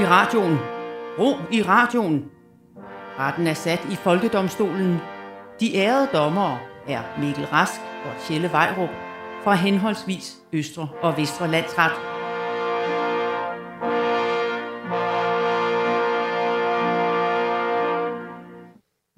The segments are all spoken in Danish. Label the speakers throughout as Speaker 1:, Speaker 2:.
Speaker 1: i radioen. Ro i radioen. Retten er sat i Folkedomstolen. De ærede dommere er Mikkel Rask og Tjelle Vejrup fra henholdsvis Østre og Vestre Landsret.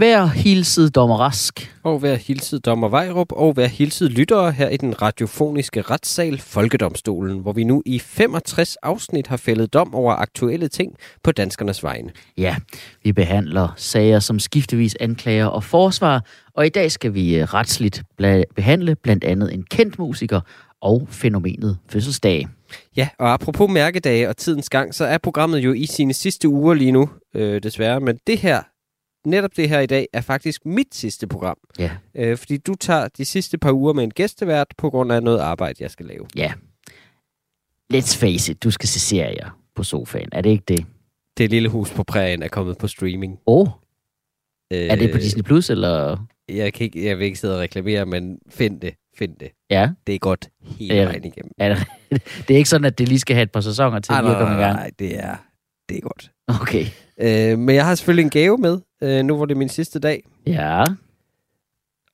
Speaker 2: Vær hilset, dommer Rask.
Speaker 3: Og vær hilset dommer Vejrup, og vær hilset lyttere her i den radiofoniske retssal Folkedomstolen, hvor vi nu i 65 afsnit har fældet dom over aktuelle ting på danskernes vegne.
Speaker 2: Ja, vi behandler sager som skiftevis anklager og forsvar, og i dag skal vi øh, retsligt bla- behandle blandt andet en kendt musiker og fænomenet fødselsdag.
Speaker 3: Ja, og apropos mærkedage og tidens gang, så er programmet jo i sine sidste uger lige nu, øh, desværre. Men det her, netop det her i dag, er faktisk mit sidste program.
Speaker 2: Ja,
Speaker 3: Øh, fordi du tager de sidste par uger med en gæstevært på grund af noget arbejde, jeg skal lave.
Speaker 2: ja. Let's face it, du skal se serier på sofaen. Er det ikke det?
Speaker 3: Det lille hus på prærien er kommet på streaming.
Speaker 2: Åh, oh,
Speaker 3: Øh,
Speaker 2: er det på Disney Plus, eller?
Speaker 3: Jeg, kan ikke, jeg vil ikke sidde og reklamere, men find det. Find det.
Speaker 2: Ja,
Speaker 3: Det er godt hele
Speaker 2: Ja.
Speaker 3: vejen igennem.
Speaker 2: er det, det er ikke sådan, at det lige skal have et par sæsoner til lige
Speaker 3: nej, nej,
Speaker 2: gang.
Speaker 3: nej, det er, det er godt.
Speaker 2: Okay.
Speaker 3: Øh, men jeg har selvfølgelig en gave med, øh, nu hvor det er min sidste dag.
Speaker 2: Ja,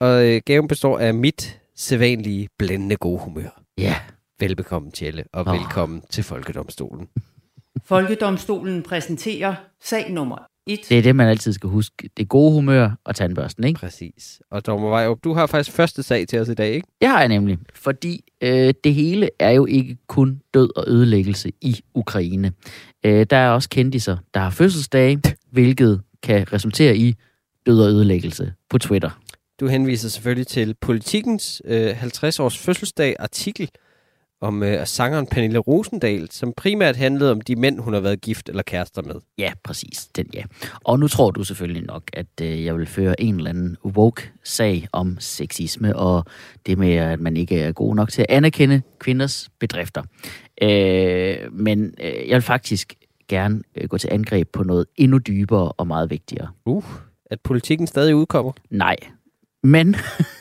Speaker 3: Og øh, gaven består af mit sædvanlige blændende gode humør.
Speaker 2: ja.
Speaker 3: Velbekomme, Tjelle, og oh. velkommen til Folkedomstolen.
Speaker 1: Folkedomstolen præsenterer sag nummer 1.
Speaker 2: Det er det, man altid skal huske. Det gode humør og tandbørsten, ikke?
Speaker 3: Præcis. Og Dommer Vejrup, du har faktisk første sag til os i dag, ikke?
Speaker 2: Det har jeg nemlig, fordi øh, det hele er jo ikke kun død og ødelæggelse i Ukraine. Øh, der er også kendiser, der har fødselsdage, hvilket kan resultere i død og ødelæggelse på Twitter.
Speaker 3: Du henviser selvfølgelig til Politikens øh, 50-års fødselsdag artikel om øh, sangeren Pernille Rosendal, som primært handlede om de mænd, hun har været gift eller kærester med.
Speaker 2: Ja, præcis. Den, ja. Og nu tror du selvfølgelig nok, at øh, jeg vil føre en eller anden woke-sag om sexisme og det med, at man ikke er god nok til at anerkende kvinders bedrifter. Øh, men øh, jeg vil faktisk gerne øh, gå til angreb på noget endnu dybere og meget vigtigere.
Speaker 3: Uh, at Politikken stadig udkommer.
Speaker 2: Nej. Men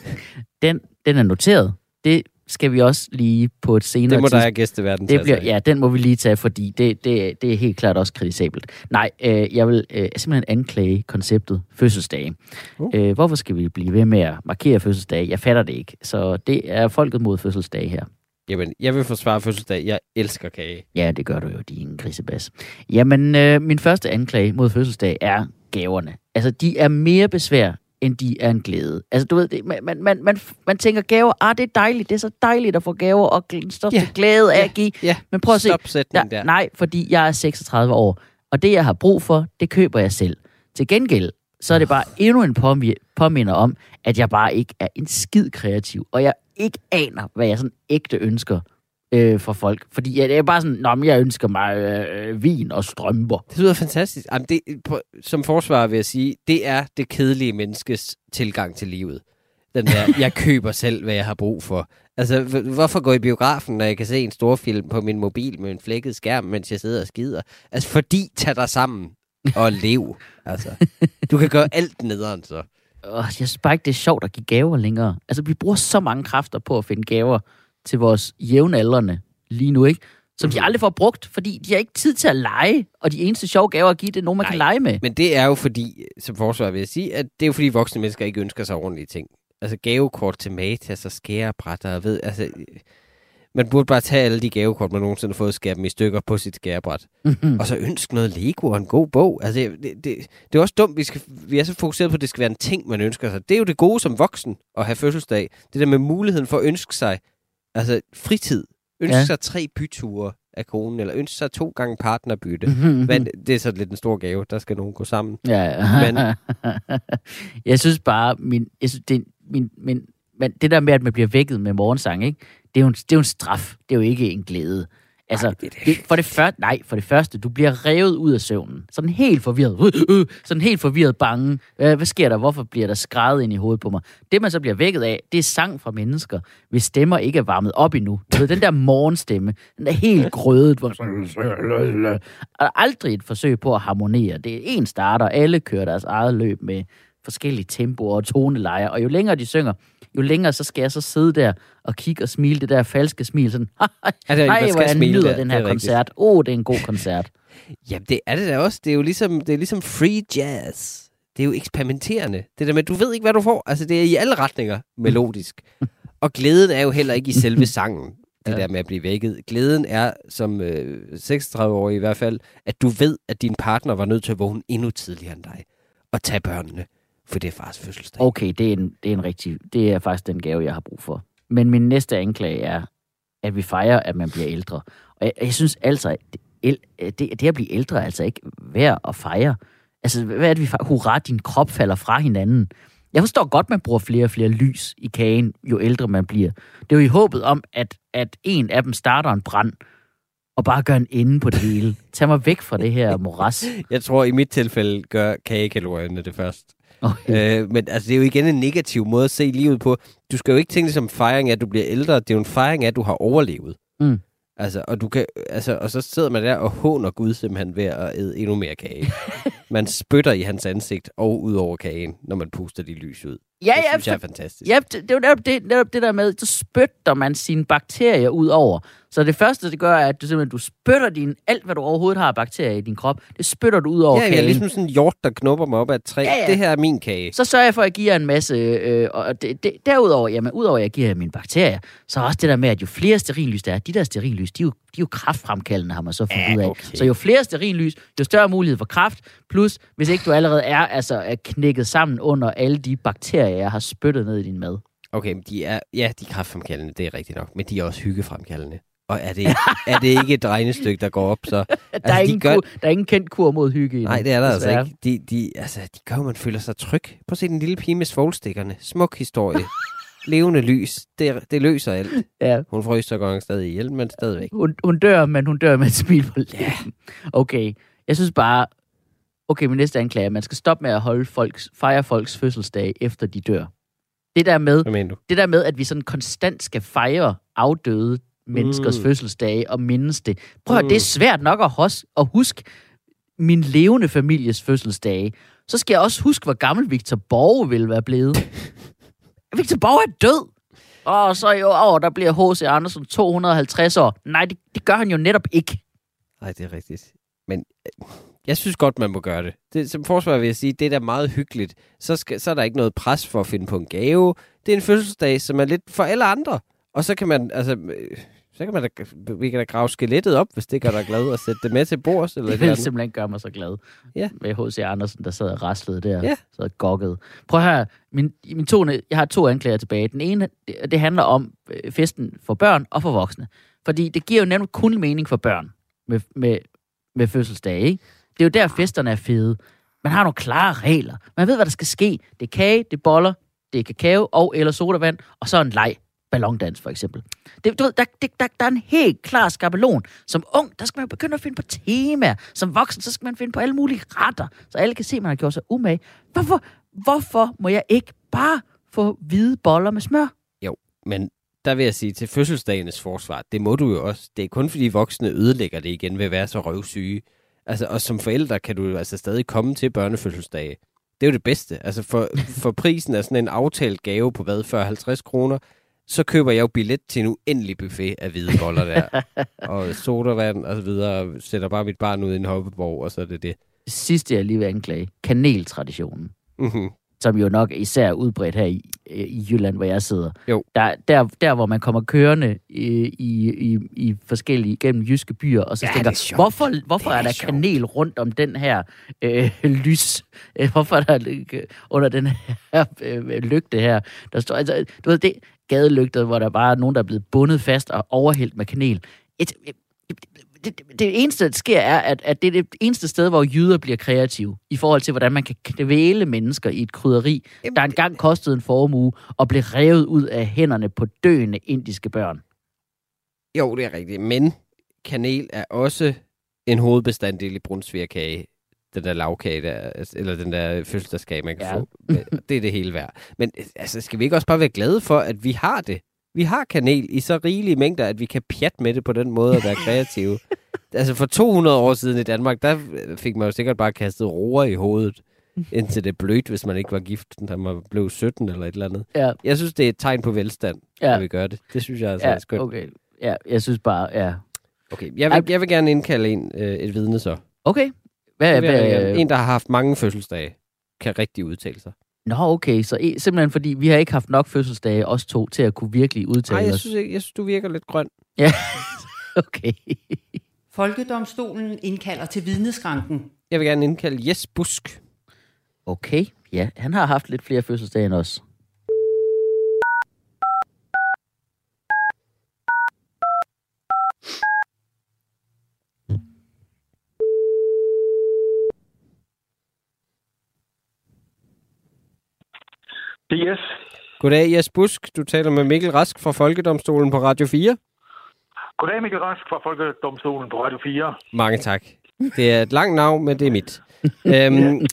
Speaker 2: den, den er noteret. Det skal vi også lige på et senere
Speaker 3: Det må der
Speaker 2: tidspunkt-
Speaker 3: have gæsteverden
Speaker 2: det bliver, ja, den må vi lige tage, fordi det, det, det er helt klart også kritisabelt. Nej, øh, jeg vil øh, simpelthen anklage konceptet fødselsdage.
Speaker 3: Uh.
Speaker 2: Øh, hvorfor skal vi blive ved med at markere fødselsdage? Jeg fatter det ikke. Så det er folket mod fødselsdage her.
Speaker 3: Jamen, jeg vil forsvare fødselsdag. Jeg elsker kage.
Speaker 2: Ja, det gør du jo, din grisebas. Jamen, øh, min første anklage mod fødselsdag er gaverne. Altså, de er mere besvær, end de er en glæde. Altså, du ved, det, man, man, man, man, tænker gaver, ah, det er dejligt, det er så dejligt at få gaver, og den største
Speaker 3: Ja.
Speaker 2: glæde af
Speaker 3: Ja.
Speaker 2: at give.
Speaker 3: Ja,
Speaker 2: Men prøv at se, Ja,
Speaker 3: der.
Speaker 2: nej, fordi jeg er 36 år, og det, jeg har brug for, det køber jeg selv. Til gengæld, så er det bare endnu en påmi- påminder om, at jeg bare ikke er en skid kreativ, og jeg ikke aner, hvad jeg sådan ægte ønsker øh, for folk. Fordi ja, det er bare sådan, Nå, men jeg ønsker mig øh, vin og strømper.
Speaker 3: Det lyder fantastisk. Jamen, det, på, som forsvar vil jeg sige, det er det kedelige menneskes tilgang til livet. Den der, jeg køber selv, hvad jeg har brug for. Altså, hvorfor gå i biografen, når jeg kan se en stor film på min mobil med en flækket skærm, mens jeg sidder og skider? Altså, fordi tag dig sammen og lev. Altså, du kan gøre alt nederen, så.
Speaker 2: Jeg synes bare ikke, det er sjovt at give gaver længere. Altså, vi bruger så mange kræfter på at finde gaver til vores jævnaldrende lige nu, ikke? Som de aldrig får brugt, fordi de har ikke tid til at lege, og de eneste sjove gaver at give, det er nogen, man
Speaker 3: Nej.
Speaker 2: kan lege med.
Speaker 3: Men det er jo fordi, som forsvar vil jeg sige, at det er jo fordi voksne mennesker ikke ønsker sig ordentlige ting. Altså gavekort til Matas og skærebrætter, og ved, altså... Man burde bare tage alle de gavekort, man nogensinde har fået, skære dem i stykker på sit skærebræt.
Speaker 2: Mhm.
Speaker 3: Og så ønske noget Lego og en god bog. Altså, det, det, det, det er også dumt, vi, skal, vi er så fokuseret på, at det skal være en ting, man ønsker sig. Det er jo det gode som voksen at have fødselsdag. Det der med muligheden for at ønske sig altså fritid. Ønske
Speaker 2: Ja.
Speaker 3: sig tre byture af konen, eller ønske sig to gange partnerbytte.
Speaker 2: Mhm.
Speaker 3: Men det er så lidt en stor gave. Der skal nogen gå sammen.
Speaker 2: Ja, ja.
Speaker 3: Men-
Speaker 2: jeg synes bare, min, jeg synes, det, min, min, men det der med, at man bliver vækket med morgensang, ikke? Det, er jo en, det er jo en straf. Det er jo ikke en glæde. Altså,
Speaker 3: Ej, det det
Speaker 2: for det første, nej, for det første, du bliver revet ud af søvnen. Sådan helt forvirret. Øh, øh, sådan helt forvirret bange. Hvad, hvad sker der? Hvorfor bliver der skrevet ind i hovedet på mig? Det, man så bliver vækket af, det er sang fra mennesker, hvis stemmer ikke er varmet op endnu. Du ved, den der morgenstemme, den er helt grødet. Hvor sådan, og aldrig et forsøg på at harmonere. Det er en starter, alle kører deres eget løb med forskellige tempoer og tonelejer, og jo længere de synger, jo længere så skal jeg så sidde der og kigge og smile det der falske smil, sådan,
Speaker 3: man
Speaker 2: nej, hvor jeg nyder
Speaker 3: der,
Speaker 2: den her
Speaker 3: er
Speaker 2: koncert. Åh, oh, det er en god koncert.
Speaker 3: Jamen, det er det da også. Det er jo ligesom, det er ligesom free jazz. Det er jo eksperimenterende. Det der med, du ved ikke, hvad du får. Altså, det er i alle retninger melodisk. Og glæden er jo heller ikke i selve sangen. Det
Speaker 2: Ja.
Speaker 3: der med at blive vækket. Glæden er, som øh, 36-årig i hvert fald, at du ved, at din partner var nødt til at vågne endnu tidligere end dig. Og tage børnene, for det er fars fødselsdag.
Speaker 2: Okay, det er, en, det er en rigtig... Det er faktisk den gave, jeg har brug for. Men min næste anklage er, at vi fejrer, at man bliver ældre. Og jeg, jeg synes altså, det, det, det at blive ældre er altså ikke værd at fejre. Altså, hvad er det, vi fejrer? Hurra, din krop falder fra hinanden. Jeg forstår godt, man bruger flere og flere lys i kagen, jo ældre man bliver. Det er jo i håbet om, at, at en af dem starter en brand, og bare gør en ende på det hele. Tag mig væk fra det her moras.
Speaker 3: Jeg tror, i mit tilfælde gør kagekalorierne det først.
Speaker 2: Okay.
Speaker 3: Øh, men altså, det er jo igen en negativ måde at se livet på. Du skal jo ikke tænke det som fejring af, at du bliver ældre. Det er jo en fejring af, at du har overlevet.
Speaker 2: Mm.
Speaker 3: Altså, og, du kan, altså, og så sidder man der og håner Gud simpelthen ved at æde endnu mere kage. man spytter i hans ansigt og ud over kagen, når man puster de lys ud.
Speaker 2: Ja,
Speaker 3: det
Speaker 2: ja,
Speaker 3: synes jeg er fantastisk.
Speaker 2: Ja, det, det er jo netop det, netop det der med, så spytter man sine bakterier ud over. Så det første, det gør, er, at du simpelthen du spytter din, alt, hvad du overhovedet har af bakterier i din krop, det spytter du ud over
Speaker 3: ja,
Speaker 2: kagen.
Speaker 3: ligesom sådan en hjort, der knupper mig op af et træ.
Speaker 2: Ja, ja.
Speaker 3: Det her er min kage.
Speaker 2: Så sørger jeg for, at jeg giver en masse, øh, og det, det, derudover, jamen, udover at jeg giver mine bakterier, så er også det der med, at jo flere sterillys der er, de der sterillys, de er jo, de er jo kraftfremkaldende, har man så fundet
Speaker 3: Ja,
Speaker 2: ud af.
Speaker 3: okay.
Speaker 2: Så jo flere sterillys, jo større mulighed for kraft, plus hvis ikke du allerede er, altså, er knækket sammen under alle de bakterier, jeg har spyttet ned i din mad.
Speaker 3: Okay, men de er, ja, de er kraftfremkaldende, det er rigtigt nok. Men de er også hyggefremkaldende. Og er det, er det ikke et regnestykke, der går op, så...
Speaker 2: Der,
Speaker 3: Altså,
Speaker 2: er,
Speaker 3: de
Speaker 2: ingen
Speaker 3: gør-
Speaker 2: kur, der er ingen kendt kur mod hygge i
Speaker 3: Nej, det er der altså ikke. De, de, altså, de gør, at man føler sig tryg. Prøv at se den lille pige med svovlstikkerne. Smuk historie. Levende lys. Det, det løser alt.
Speaker 2: Ja.
Speaker 3: Hun frøs så godt stadig ihjel, men stadigvæk.
Speaker 2: Hun, hun dør, men hun dør med et smil på læben. Okay, jeg synes bare... Okay, min næste anklage er, at man skal stoppe med at holde folks, fejre folks fødselsdage, efter de dør. Det der med, det der med at vi sådan konstant skal fejre afdøde menneskers
Speaker 3: Mm.
Speaker 2: mm. fødselsdage og mindes det. Prøv at
Speaker 3: Mm.
Speaker 2: det er svært nok at, hos, at huske min levende families fødselsdage. Så skal jeg også huske, hvor gammel Victor Borge ville være blevet. Victor Borge er død. Og så i år, der bliver H.C. Andersen 250 år. Nej, det, det gør han jo netop ikke.
Speaker 3: Nej, det er rigtigt. Men øh, jeg synes godt, man må gøre det. det som forsvar vil jeg sige, det er da meget hyggeligt. Så, skal, så er der ikke noget pres for at finde på en gave. Det er en fødselsdag, som er lidt for alle andre. Og så kan man, altså, øh, så kan man da, vi kan da grave skelettet op, hvis det gør dig glad, og sætte det med til bords. Eller et
Speaker 2: Det vil simpelthen gøre mig så glad.
Speaker 3: Ja.
Speaker 2: Med H.C. Andersen, der sad og raslede der.
Speaker 3: Ja.
Speaker 2: Sad og gokkede. Prøv høre, min, min to, jeg har to anklager tilbage. Den ene, det, det handler om øh, festen for børn og for voksne. Fordi det giver jo nemlig kun mening for børn med, med, med fødselsdage, ikke? Det er jo der, festerne er fede. Man har nogle klare regler. Man ved, hvad der skal ske. Det er kage, det er boller, det er kakao og eller sodavand, og så en leg. Ballondans, for eksempel. Det, du ved, der, det, der, der er en helt klar skabelon. Som ung, der skal man begynde at finde på temaer. Som voksen, så skal man finde på alle mulige retter, så alle kan se, at man har gjort sig umage. Hvorfor, hvorfor må jeg ikke bare få hvide boller med smør?
Speaker 3: Jo, Men der vil jeg sige til fødselsdagens forsvar, det må du jo også. Det er kun fordi voksne ødelægger det igen ved at være så røvsyge. Altså, og som forældre kan du altså stadig komme til børnefødselsdage. Det er jo det bedste. Altså, for, for prisen af sådan en aftalt gave på hvad, 40-50 kroner, så køber jeg jo billet til en uendelig buffet af hvide boller der. og sodavand og så videre, og sætter bare mit barn ud i en hoppeborg, og så er det det.
Speaker 2: Det sidste, jeg lige vil anklage, kaneltraditionen.
Speaker 3: Mm-hmm.
Speaker 2: Som jo nok især er udbredt her i, øh, i Jylland, hvor jeg sidder.
Speaker 3: Jo.
Speaker 2: Der, der, der hvor man kommer kørende i, i, i, i forskellige, gennem jyske byer, og så
Speaker 3: Ja,
Speaker 2: tænker,
Speaker 3: er
Speaker 2: hvorfor, hvorfor
Speaker 3: Det er
Speaker 2: er der
Speaker 3: sjovt.
Speaker 2: kanel rundt om den her øh, lys? Øh, hvorfor er der øh, under den her øh, lygte her? Der står, altså, du ved, det gadelygter, hvor der bare er nogen, der er blevet bundet fast og overhældt med kanel. Et, et, det, det, det eneste, der sker, er, at, at det er det eneste sted, hvor jyder bliver kreative, i forhold til, hvordan man kan kvæle mennesker i et krydderi, der engang kostede en formue, og blev revet ud af hænderne på døende indiske børn.
Speaker 3: Jo, det er rigtigt. Men kanel er også en hovedbestanddel i brunsvigerkage. Den der lavkage, der, altså, eller den der fødselsdagskage, man kan
Speaker 2: Ja.
Speaker 3: få. Det er det hele værd. Men altså, skal vi ikke også bare være glade for, at vi har det? Vi har kanel i så rigelige mængder, at vi kan pjatte med det på den måde at være kreative. altså for 200 år siden i Danmark, der fik man jo sikkert bare kastet roer i hovedet, indtil det blødt, hvis man ikke var gift, da man blev 17 eller et eller andet.
Speaker 2: Ja,
Speaker 3: Jeg synes, det er et tegn på velstand,
Speaker 2: Ja.
Speaker 3: at vi gør det. Det synes jeg altså
Speaker 2: ja
Speaker 3: er skønt.
Speaker 2: okay. Ja, jeg synes bare, ja.
Speaker 3: Okay, jeg vil, jeg vil gerne indkalde en, øh, et vidne så.
Speaker 2: Okay. Hvad, hvad,
Speaker 3: En, der har haft mange fødselsdage, kan rigtig udtale sig.
Speaker 2: Nå, okay. Så e- simpelthen fordi, vi har ikke haft nok fødselsdage, os to, til at kunne virkelig udtale
Speaker 3: Nej, jeg
Speaker 2: os.
Speaker 3: synes, ikke, jeg synes, du virker lidt grøn.
Speaker 2: Ja, okay.
Speaker 1: Folkedomstolen indkalder til vidneskranken.
Speaker 3: Jeg vil gerne indkalde Jes Busk.
Speaker 2: Okay, ja. Han har haft lidt flere fødselsdage end os.
Speaker 4: Det er yes.
Speaker 3: Goddag, Jes Busk. Du taler med Mikkel Rask fra Folkedomstolen på Radio 4.
Speaker 4: Goddag, Mikkel Rask fra Folkedomstolen på Radio 4.
Speaker 3: Mange tak. Det er et langt navn, men det er mit. øhm,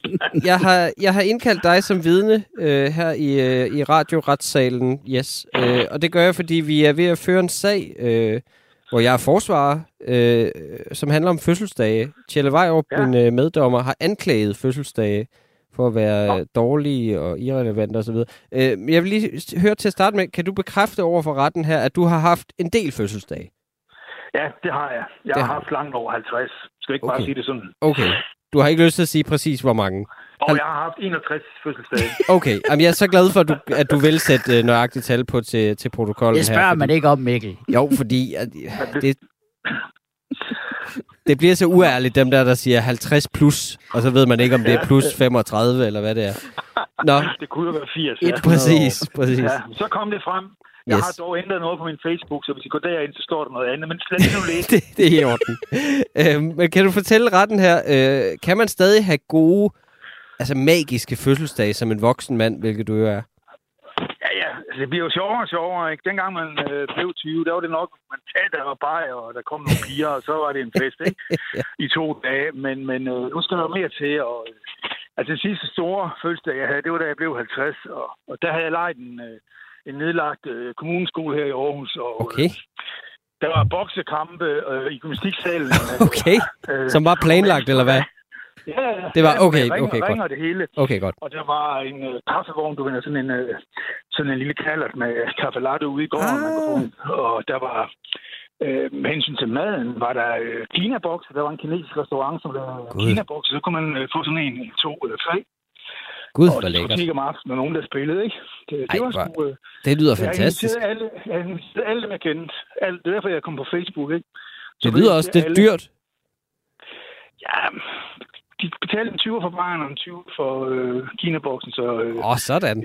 Speaker 3: jeg, har, jeg har indkaldt dig som vidne øh, her i, øh, i radioretssalen, yes. Øh, og det gør jeg, fordi vi er ved at føre en sag, øh, hvor jeg er forsvarer, øh, som handler om fødselsdage. Tjelle Vejrup, ja.
Speaker 4: Ja.
Speaker 3: min øh, meddommer, har anklaget fødselsdage for at være øh, dårlige og irrelevante osv. Øh, jeg vil lige høre til at starte med, kan du bekræfte over for retten her, at du har haft en del fødselsdage?
Speaker 4: Ja, det har jeg. Jeg
Speaker 3: Det
Speaker 4: har
Speaker 3: har-
Speaker 4: haft langt over 50. Skal jeg ikke
Speaker 3: Okay.
Speaker 4: bare sige det sådan?
Speaker 3: Okay. Du har ikke lyst til at sige præcis, hvor mange?
Speaker 4: Og
Speaker 3: Hal-
Speaker 4: jeg har haft 61 fødselsdage.
Speaker 3: Okay, Jamen, jeg er så glad for, at du, at du vil sætte øh, nøjagtigt tal på til, til protokollen
Speaker 2: Jeg spørger
Speaker 3: her.
Speaker 2: man ikke om, Mikkel.
Speaker 3: Jo, fordi at, det, det bliver så uærligt, dem der, der siger 50 plus, og så ved man ikke, om det er plus 35, eller hvad det er. Nå,
Speaker 4: det kunne jo være 80.
Speaker 2: Et
Speaker 4: Ja.
Speaker 3: præcis, præcis.
Speaker 4: ja. Så kom det frem. Jeg
Speaker 3: Yes.
Speaker 4: har dog ændret noget på min Facebook, så hvis I går derind, så står der noget andet. Men slet ikke nu læse.
Speaker 3: Det, det er i orden. øhm, men kan du fortælle retten her, øh, kan man stadig have gode, altså magiske fødselsdage som en voksen mand, hvilket du jo er?
Speaker 4: Det bliver jo sjovere og sjovere, ikke? Dengang man øh, blev 20, der var det nok, man der var bajer, og der kom nogle piger, og så var det en fest, ikke? I to dage. Men, men øh, nu skal der mere til, og... Øh, altså, den sidste store fødselsdag, jeg havde, det var da jeg blev 50, og, og der havde jeg lejet en, øh, en nedlagt øh, kommuneskole her i Aarhus, og
Speaker 3: Okay,
Speaker 4: øh, der var boksekampe øh, i gymnastiksalen.
Speaker 3: okay.
Speaker 4: øh,
Speaker 3: Som var planlagt, eller hvad?
Speaker 4: Ja, ja.
Speaker 3: Det var- okay,
Speaker 4: ringer,
Speaker 3: okay, godt.
Speaker 4: ringer det hele.
Speaker 3: Okay, godt.
Speaker 4: Og der var en øh, kaffevogn, du ved, sådan en, øh, sådan en lille kallert med kaffe latte ude i gården. få. Og der var, øh, med hensyn til maden, var der øh, Kina-bokse. Der var en kinesisk restaurant, som lavede
Speaker 3: Gud.
Speaker 4: Kina-bokse. Så kunne man øh, få sådan en, to eller tre.
Speaker 3: Gud,
Speaker 4: og
Speaker 3: hvor lækkert.
Speaker 4: diskotek om aftenen, og nogen, der spillede, ikke? Det, det
Speaker 3: Ej,
Speaker 4: var
Speaker 3: hvor-
Speaker 4: sgu... Øh,
Speaker 3: Det lyder
Speaker 4: jeg
Speaker 3: fantastisk.
Speaker 4: inviterede alle, jeg inviterede alle, jeg kendte. Alt, det er derfor, jeg kom på Facebook, ikke? Så
Speaker 3: Det
Speaker 4: jeg
Speaker 3: lyder også, det er
Speaker 4: alle.
Speaker 3: dyrt.
Speaker 4: Ja, de betalte en 20 for baren og en 20 for øh, Kina-boksen, så øh,
Speaker 3: Åh, oh, sådan.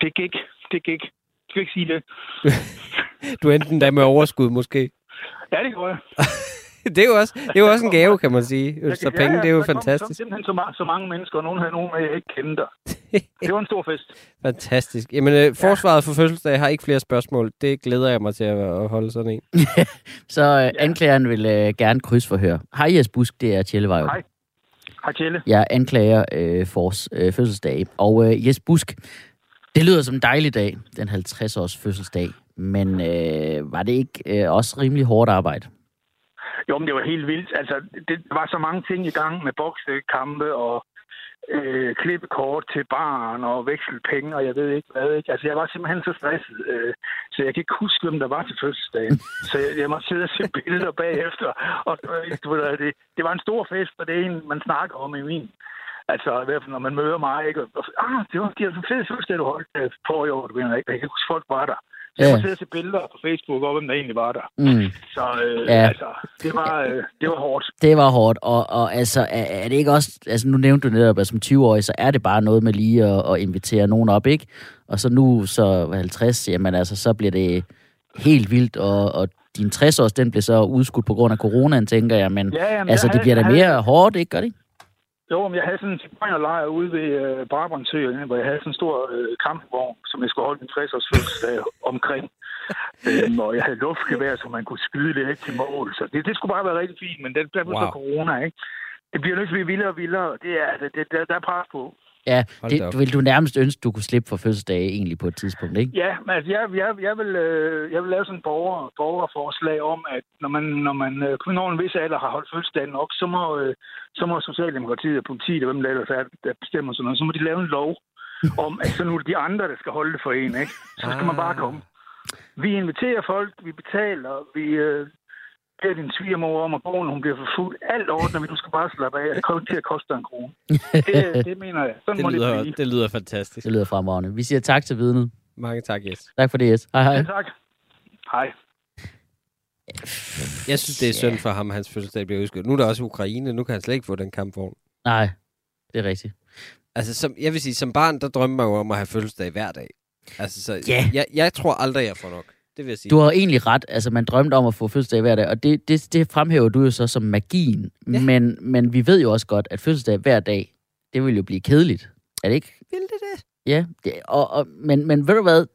Speaker 4: det gik. Det gik. Skal vi ikke sige det?
Speaker 3: Du endte endda med overskud, måske.
Speaker 4: Ja, det gjorde jeg.
Speaker 3: det, er jo også, det er jo også en gave, kan man sige. Så penge, det er jo
Speaker 4: der kom
Speaker 3: fantastisk.
Speaker 4: simpelthen så, ma- så mange mennesker, og nogen havde nogen med, jeg ikke kendte der. Det var en stor fest.
Speaker 3: Fantastisk. Jamen, øh, forsvaret for fødselsdag har ikke flere spørgsmål. Det glæder jeg mig til at, at holde sådan en.
Speaker 2: Så øh, anklageren vil øh, gerne krydsforhøre. Hej Jes Busk, det er Tjelle Vejrup.
Speaker 4: Hej. Hej, Tjelle.
Speaker 2: Jeg anklager øh, Fors øh, fødselsdag. Og øh, Jes Busk, det lyder som en dejlig dag, den 50-års fødselsdag. Men øh, var det ikke øh, også rimelig hårdt arbejde?
Speaker 4: Jo, men det var helt vildt. Altså, det, var så mange ting i gang med boksekampe og øh, klippekort til barn og vekselpenge, og jeg ved ikke hvad. Ikke? Altså, jeg var simpelthen så stresset, øh, så jeg kan ikke huske, hvem der var til fødselsdagen. så jeg, jeg måtte sidde og se billeder bagefter. Og øh, det, det var en stor fest, og det er en, man snakker om i min. Altså, i hvert fald, når man møder mig, ikke? Og, ah, det var, det var så fedt fødselsdag, du holdt øh, for i år, du ved, ikke? Jeg kan huske, folk var der. Jeg
Speaker 2: Ja.
Speaker 4: sidde se billeder på Facebook og hvem der egentlig var der.
Speaker 2: Mm.
Speaker 4: Så øh,
Speaker 2: Ja.
Speaker 4: altså, det var, øh, det var hårdt.
Speaker 2: Det var hårdt, og, og altså, er, er det ikke også, altså nu nævnte du netop, at som 20-årig, så er det bare noget med lige at, at invitere nogen op, ikke? Og så nu, så 50, jamen altså, så bliver det helt vildt, og, og din 60-års, den blev så udskudt på grund af coronaen, tænker jeg, men
Speaker 4: Ja, jamen,
Speaker 2: altså, det bliver da
Speaker 4: havde-
Speaker 2: mere hårdt, ikke? Gør det ikke?
Speaker 4: Jo, men jeg havde sådan en cigøjnerlejr ude ved øh, Brabrandtsø, hvor jeg havde sådan en stor øh, kampvogn, som jeg skulle holde min 60-års fødselsdag omkring. øhm, og jeg havde luftgevær, så man kunne skyde ikke til mål. Så det, det skulle bare være rigtig fint, men det, der blev
Speaker 3: Wow.
Speaker 4: så corona, ikke? Det bliver nødt til at blive vildere og vildere. Det er, det, det, der, der er pres på.
Speaker 2: Ja,
Speaker 3: Hold op.
Speaker 2: det vil du nærmest ønske, du kunne slippe for fødselsdage egentlig på et tidspunkt, ikke?
Speaker 4: Ja, men altså, jeg, jeg, jeg, vil, øh, jeg vil lave sådan en borger, borgerforslag om, at når man, når man øh, kun når en vis alder har holdt fødselsdagen nok, så må, øh, så må Socialdemokratiet og politiet, og hvem der ellers er, der bestemmer sådan noget, så må de lave en lov om, at så nu er det de andre, der skal holde det for en, ikke? Så skal man bare komme. Vi inviterer folk, vi betaler, vi, øh, beder din svigermor om at gå, når hun bliver for fuld. Alt ordner vi, du skal bare slappe af. Det kommer til at koste dig en krone. Det, det mener jeg. Sådan må
Speaker 3: Det
Speaker 4: det
Speaker 3: lyder,
Speaker 4: blive.
Speaker 3: det lyder fantastisk.
Speaker 2: Det lyder fremragende. Vi siger tak til vidnet.
Speaker 3: Mange tak, Jes.
Speaker 2: Tak for det, Jes. Hej, hej.
Speaker 4: Ja, tak. Hej.
Speaker 3: Jeg synes, det er synd for ham, at hans fødselsdag bliver udskudt. Nu er der også Ukraine. Nu kan han slet ikke få den kampvogn.
Speaker 2: Nej, det er rigtigt.
Speaker 3: Altså, som, jeg vil sige, som barn, der drømmer man jo om at have fødselsdag hver dag. Altså, så
Speaker 2: Ja.
Speaker 3: jeg, jeg tror aldrig, jeg får nok. Det vil jeg sige.
Speaker 2: Du har egentlig ret. Altså, man drømte om at få fødselsdag hver dag, og det, det, det fremhæver du jo så som magien.
Speaker 3: Ja.
Speaker 2: Men, men vi ved jo også godt, at fødselsdag hver dag, det vil jo blive kedeligt. Er det ikke?
Speaker 3: Vil det det?
Speaker 2: Ja, det, og, og, men, men ved du hvad?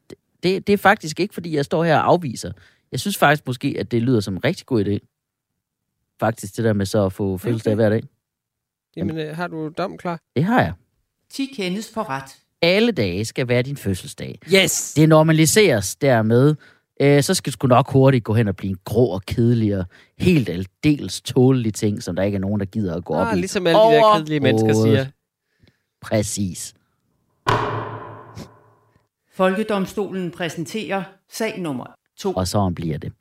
Speaker 2: Det, det er faktisk ikke, fordi jeg står her og afviser. Jeg synes faktisk måske, at det lyder som en rigtig god idé. Faktisk det der med så at få fødselsdag
Speaker 3: Okay.
Speaker 2: hver dag.
Speaker 3: Jamen, øh, har du dom klar?
Speaker 2: Det har jeg.
Speaker 1: 10 kendes for ret.
Speaker 2: Alle dage skal være din fødselsdag.
Speaker 3: Yes!
Speaker 2: Det normaliseres dermed. Øh, så skal du sgu nok hurtigt gå hen og blive en grå og kedelig og helt aldeles tålelig ting, som der ikke er nogen, der gider at gå op
Speaker 3: Ah,
Speaker 2: i.
Speaker 3: ligesom alle de der kedelige mennesker siger.
Speaker 2: Præcis.
Speaker 1: Folkedomstolen præsenterer sag nummer 2.
Speaker 2: Og sådan bliver det.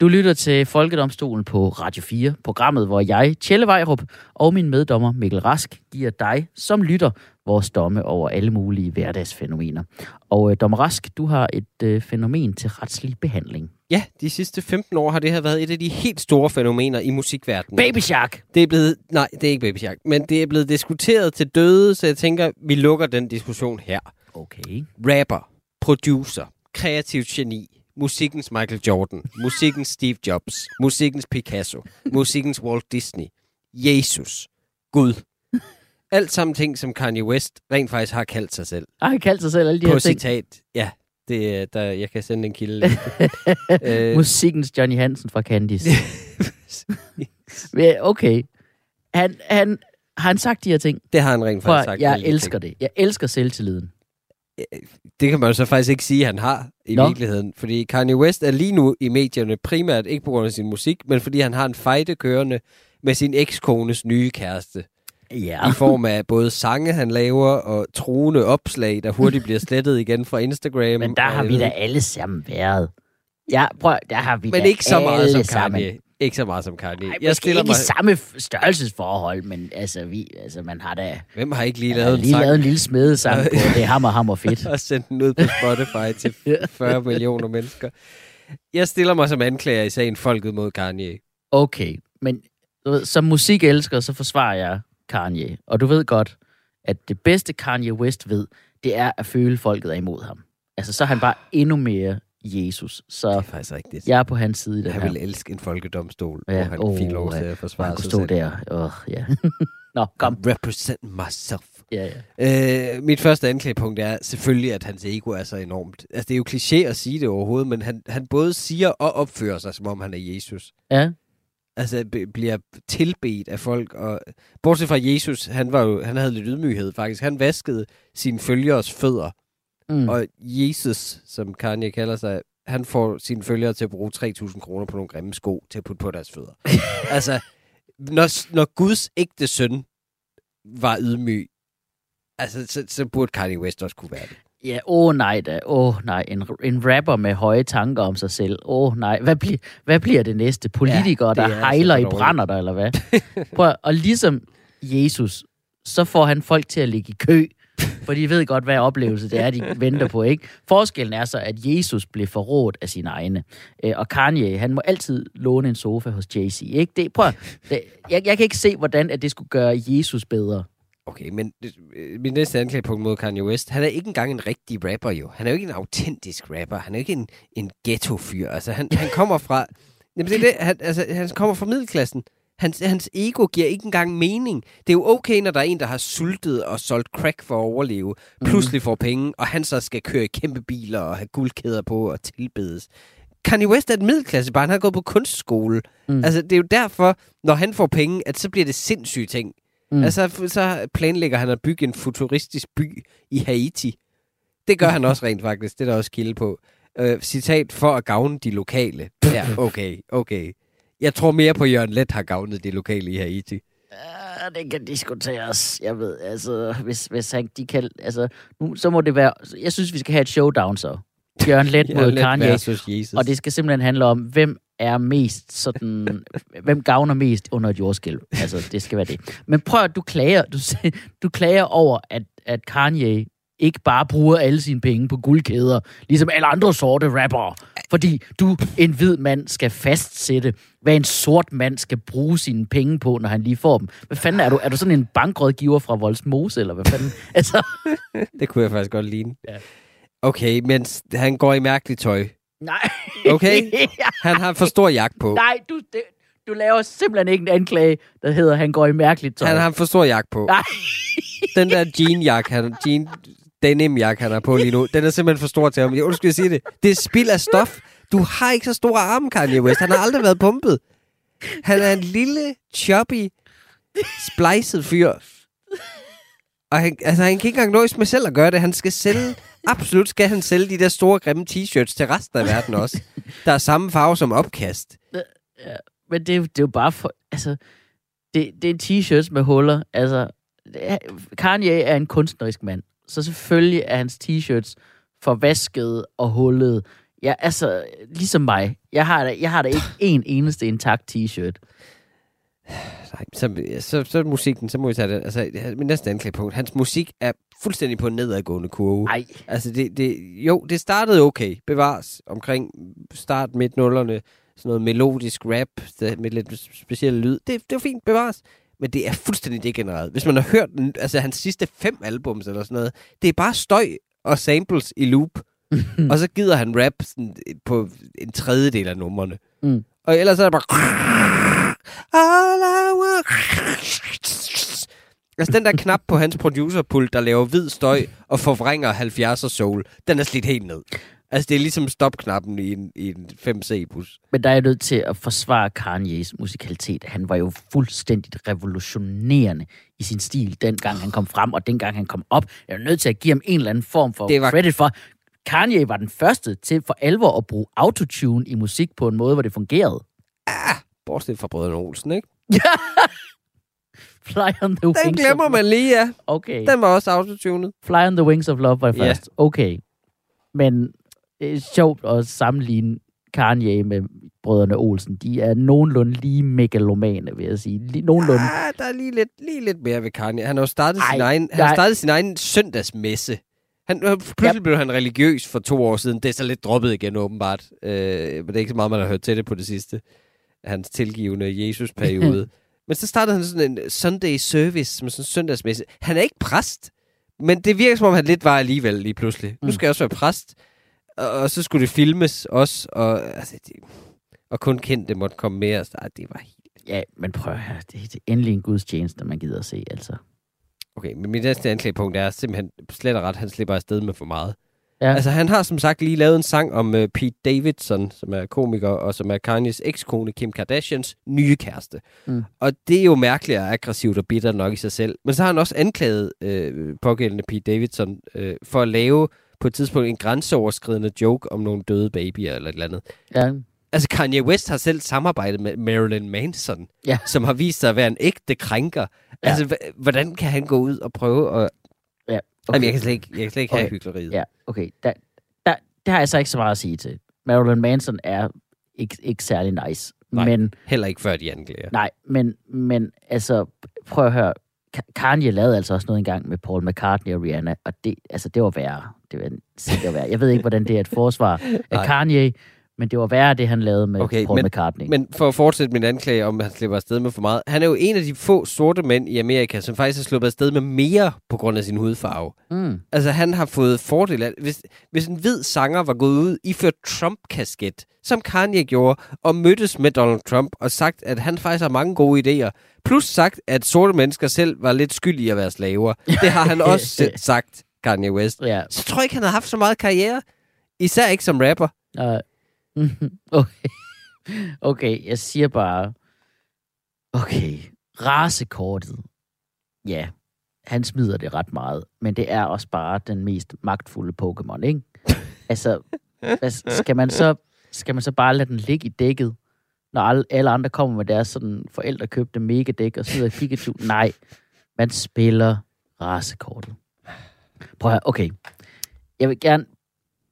Speaker 2: Du lytter til Folkedomstolen på Radio 4, programmet, hvor jeg, Tjelle Vejrup, og min meddommer Mikkel Rask giver dig som lytter vores domme over alle mulige hverdagsfænomener. Og øh, dommer Rask, du har et øh, fænomen til retslig behandling.
Speaker 3: Ja, de sidste 15 år har det her været et af de helt store fænomener i musikverdenen.
Speaker 2: Baby Shark!
Speaker 3: Det er blevet, nej, det er ikke Baby Shark, men det er blevet diskuteret til døde, så jeg tænker, vi lukker den diskussion her.
Speaker 2: Okay.
Speaker 3: Rapper, producer, kreativt geni, musikkens Michael Jordan, musikkens Steve Jobs, musikkens Picasso, musikkens Walt Disney, Jesus, Gud. Alt sammen ting, som Kanye West rent faktisk har kaldt sig selv.
Speaker 2: Har han kaldt sig selv alle de
Speaker 3: På
Speaker 2: her ting?
Speaker 3: citat. Ja, det, er- der, jeg kan sende en kilde. øh,
Speaker 2: Musikkens Johnny Hansen fra Candice. Okay. Han, han, har han sagt de her ting?
Speaker 3: det har han rent faktisk sagt.
Speaker 2: jeg elsker
Speaker 3: ting.
Speaker 2: det. Jeg elsker selvtilliden.
Speaker 3: Det kan man jo så faktisk ikke sige, at han har i
Speaker 2: Nå.
Speaker 3: virkeligheden. Fordi Kanye West er lige nu i medierne primært ikke på grund af sin musik, men fordi han har en fejde kørende med sin ekskones nye kæreste.
Speaker 2: Ja.
Speaker 3: I form af både sange, han laver, og truende opslag, der hurtigt bliver slettet igen fra Instagram.
Speaker 2: Men der har vi da alle sammen været. Ja, prøv, der har vi
Speaker 3: Men
Speaker 2: da
Speaker 3: ikke så meget som
Speaker 2: sammen.
Speaker 3: Kanye. Ikke så meget som Kanye.
Speaker 2: Ej,
Speaker 3: jeg stiller
Speaker 2: ikke
Speaker 3: mig...
Speaker 2: i samme størrelsesforhold, men altså, vi, altså man har da
Speaker 3: Hvem har ikke lige lavet en
Speaker 2: lige
Speaker 3: sang
Speaker 2: lavet en lille smedesang på, det er hammer, hammer fedt.
Speaker 3: og sendt den ud på Spotify til 40 millioner mennesker? Jeg stiller mig som anklager i sagen Folket mod Kanye.
Speaker 2: Okay, men du ved, som musikelsker, så forsvarer jeg Kanye. Og du ved godt, at det bedste Kanye West ved, det er at føle, folket er imod ham. Altså, så er han bare endnu mere Jesus.
Speaker 3: Det
Speaker 2: Så
Speaker 3: er faktisk rigtigt.
Speaker 2: jeg er på hans side i det
Speaker 3: Han
Speaker 2: her.
Speaker 3: ville elske en folkedomstol,
Speaker 2: Ja,
Speaker 3: hvor han
Speaker 2: åh,
Speaker 3: fik lov til at forsvare sig
Speaker 2: stå
Speaker 3: selv.
Speaker 2: der. Åh, ja. Nå, kom.
Speaker 3: I'm represent myself.
Speaker 2: Ja, ja.
Speaker 3: Øh, mit første anklagepunkt er selvfølgelig, at hans ego er så enormt. Altså, det er jo kliché at sige det overhovedet, men han, han både siger og opfører sig, som om han er Jesus.
Speaker 2: Ja,
Speaker 3: Altså, b- bliver tilbedt af folk. Og, bortset fra Jesus, han, var jo, han havde lidt ydmyghed faktisk. Han vaskede sine følgeres fødder.
Speaker 2: Mm.
Speaker 3: Og Jesus, som Kanye kalder sig, han får sine følgere til at bruge 3.000 kroner på nogle grimme sko til at putte på deres fødder. altså, når, når Guds ægte søn var ydmyg, altså, så, så burde Kanye West også kunne være det.
Speaker 2: Ja, åh oh, nej da. Åh oh, nej, en, en rapper med høje tanker om sig selv. Åh oh, nej, hvad, bli, hvad bliver det næste? Politikere,
Speaker 3: det
Speaker 2: ja,
Speaker 3: er
Speaker 2: der hejler i
Speaker 3: altså
Speaker 2: brænder der, eller hvad? Prøv, og ligesom Jesus, så får han folk til at ligge i kø, for de ved godt, hvad oplevelse det er, de venter på, ikke? Forskellen er så, at Jesus blev forrådt af sine egne. Øh, Og Kanye, han må altid låne en sofa hos Jay-Z, ikke? Det, prøv, det, jeg, jeg kan ikke se, hvordan at det skulle gøre Jesus bedre.
Speaker 3: Okay, men øh, min næste anklagepunkt mod Kanye West, han er ikke engang en rigtig rapper jo. Han er jo ikke en autentisk rapper. Han er jo ikke en, en ghetto-fyr. Altså, han, han kommer fra... Jamen, det er det, han, altså, han kommer fra middelklassen. Hans, hans ego giver ikke engang mening. Det er jo okay, når der er en, der har sultet og solgt crack for at overleve, pludselig får penge, og han så skal køre i kæmpe biler og have guldkæder på og tilbedes. Kanye West er et middelklassebarn, han har gået på kunstskole.
Speaker 2: Mm.
Speaker 3: Mm. Altså, det er jo derfor, når han får penge, at så bliver det sindssyge ting.
Speaker 2: Mm.
Speaker 3: Altså, så planlægger han at bygge en futuristisk by i Haiti. Det gør han også rent faktisk. Det er der også kilde på. Øh, citat, for at gavne de lokale. Ja, okay, okay. Jeg tror mere på, at Jørgen Let har gavnet de lokale i Haiti.
Speaker 2: Ja, det kan diskuteres. Jeg ved, altså, hvis, hvis han, de kan, altså, nu, så må det være, jeg synes, vi skal have et showdown så. Jørgen Let mod
Speaker 3: Jørgen
Speaker 2: Kanye.
Speaker 3: Jesus.
Speaker 2: Og det skal simpelthen handle om, hvem er mest sådan... hvem gavner mest under et jordskælv? Altså, det skal være det. Men prøv at du klager, du, du klager over, at, at Kanye ikke bare bruger alle sine penge på guldkæder, ligesom alle andre sorte rappere. Fordi du, en hvid mand, skal fastsætte, hvad en sort mand skal bruge sine penge på, når han lige får dem. Hvad fanden er du? Er du sådan en bankrådgiver fra Voldsmose, eller hvad fanden? Altså,
Speaker 3: Det kunne jeg faktisk godt ligne.
Speaker 2: Ja.
Speaker 3: Okay, men han går i mærkeligt tøj.
Speaker 2: Nej.
Speaker 3: Okay. Han har for stor jakke på.
Speaker 2: nej, du, det, du laver simpelthen ikke en anklage, der hedder, han går i mærkeligt tøj.
Speaker 3: Han har for stor jakke på.
Speaker 2: Nej.
Speaker 3: Den der jean-jakke, han, jean denim-jakke, han har på lige nu, den er simpelthen for stor til ham. Jeg undskyld, jeg sige det. Det er spild af stof. Du har ikke så store arme, Kanye West. Han har aldrig været pumpet. Han er en lille, choppy, splicet fyr. Og han, altså, han kan ikke engang nøjes med selv at gøre det. Han skal sælge, absolut skal han sælge de der store, grimme t-shirts til resten af verden også. Der er samme farve som opkast.
Speaker 2: Men det, er jo- det er jo bare for... Altså, det, det er t-shirts med huller. Altså, det Kanye er en kunstnerisk mand. Så selvfølgelig er hans t-shirts forvaskede og hullede. Ja, altså, ligesom mig. Jeg har da, jeg har da ikke en eneste intakt t-shirt.
Speaker 3: Nej, så, så, så musikken, så må vi tage det. Altså, min næste anklagepunkt. Hans musik er fuldstændig på en nedadgående kurve.
Speaker 2: Nej,
Speaker 3: Altså, det, det, jo, det startede okay, bevares, omkring start midt nullerne, sådan noget melodisk rap der- med lidt speciel lyd. Det, det var fint, bevares. Men det er fuldstændig degenereret. Hvis man har hørt altså, hans sidste fem albums eller sådan noget, det er bare støj og samples i loop. og så gider han rap sådan, på en tredjedel af numrene.
Speaker 2: Mm.
Speaker 3: Og ellers er det bare... All I want... Altså den der knap på hans producerpult, der laver hvid støj og forvrænger 70'er soul, den er slidt helt ned. Altså det er ligesom stopknappen i en, i en 5C-bus.
Speaker 2: men der er jeg nødt til at forsvare Kanye's musikalitet. Han var jo fuldstændig revolutionerende i sin stil, dengang han kom frem, og dengang han kom op. Jeg er nødt til at give ham en eller anden form for
Speaker 3: Det var-
Speaker 2: credit for. Kanye var den første til for alvor at bruge autotune i musik på en måde, hvor det fungerede.
Speaker 3: Bortset fra Brødrene Olsen, ikke?
Speaker 2: Fly on the wings
Speaker 3: Den glemmer
Speaker 2: of
Speaker 3: man lige, ja.
Speaker 2: Okay.
Speaker 3: Den var også autotunet.
Speaker 2: Fly on the Wings of Love var
Speaker 3: Ja.
Speaker 2: først. Okay. Men det er sjovt at sammenligne Kanye med brødrene Olsen. De er nogenlunde lige megalomane, vil jeg sige. Lige, nogenlunde.
Speaker 3: Ah, der er lige lidt, lige lidt mere ved Kanye. Han har jo startet,
Speaker 2: Ej,
Speaker 3: sin egen, han har startet sin egen søndagsmesse. Han, øh, pludselig
Speaker 2: Yep.
Speaker 3: blev han religiøs for to år siden. Det er så lidt droppet igen, åbenbart. Øh, men det er ikke så meget, man har hørt til det på det sidste. Hans tilgivende Jesus-periode. men så startede han sådan en Sunday service med sådan en søndagsmesse. Han er ikke præst, men det virker som om, han lidt var alligevel lige pludselig. Mm. Nu skal jeg også være præst. Og, og så skulle det filmes også. Og, altså, det, og kun kendte måtte komme med. Og så, det var helt
Speaker 2: Ja, men prøv her. Det, det er endelig en gudstjeneste, man gider at se, altså.
Speaker 3: Okay, men mit næste anklagepunkt er simpelthen slet og ret, han slipper afsted med for meget.
Speaker 2: Ja.
Speaker 3: Altså, han har som sagt lige lavet en sang om uh, Pete Davidson, som er komiker, og som er Kanye's ekskone Kim Kardashians nye kæreste.
Speaker 2: Mm.
Speaker 3: Og det er jo mærkeligt og aggressivt og bitter nok i sig selv. Men så har han også anklaget øh, pågældende Pete Davidson øh, for at lave på et tidspunkt en grænseoverskridende joke om nogle døde babyer eller et eller andet.
Speaker 2: Ja,
Speaker 3: Altså, Kanye West har selv samarbejdet med Marilyn Manson,
Speaker 2: Ja.
Speaker 3: som har vist sig at være en ægte krænker.
Speaker 2: Ja.
Speaker 3: Altså, hvordan kan han gå ud og prøve at... Okay. Jamen, jeg kan slet ikke, jeg kan slet ikke have
Speaker 2: Okay.
Speaker 3: hyggeleriet.
Speaker 2: ja okay. Der, der, det har jeg så ikke så meget at sige til. Marilyn Manson er ikke, ikke særlig nice.
Speaker 3: Nej.
Speaker 2: Men,
Speaker 3: Heller ikke før de anklager.
Speaker 2: nej, men, men altså, prøv at høre. Ka- Kanye lavede altså også noget engang med Paul McCartney og Rihanna, og det, altså, det var værre. Det var, det var værre. Jeg ved ikke, hvordan det er et forsvar af. Kanye, men det var værre, det han lavede med
Speaker 3: Okay,
Speaker 2: Paul
Speaker 3: men-
Speaker 2: McCartney.
Speaker 3: Men for at fortsætte min anklage om, at han slipper afsted med for meget. Han er jo en af de få sorte mænd i Amerika, som faktisk har sluppet afsted med mere på grund af sin hudfarve.
Speaker 2: mm.
Speaker 3: Altså, han har fået fordel af... Hvis, hvis en hvid sanger var gået ud iført Trump-kasket, som Kanye gjorde, og mødtes med Donald Trump og sagt, at han faktisk har mange gode idéer, plus sagt, at sorte mennesker selv var lidt skyld i at være slaver. Det har han også selv sagt, Kanye West.
Speaker 2: Ja,
Speaker 3: Så tror jeg ikke, han har haft så meget karriere. Især ikke som rapper.
Speaker 2: Uh, okay. okay, jeg siger bare... Okay, rasekortet. Ja, han smider det ret meget, men det er også bare den mest magtfulde Pokémon, ikke? altså, hvad, skal, man så, skal man så bare lade den ligge i dækket, når alle, andre kommer med deres sådan forældrekøbte mega-dæk og smider Pikachu? Nej, man spiller rasekortet. Prøv at okay. Jeg vil gerne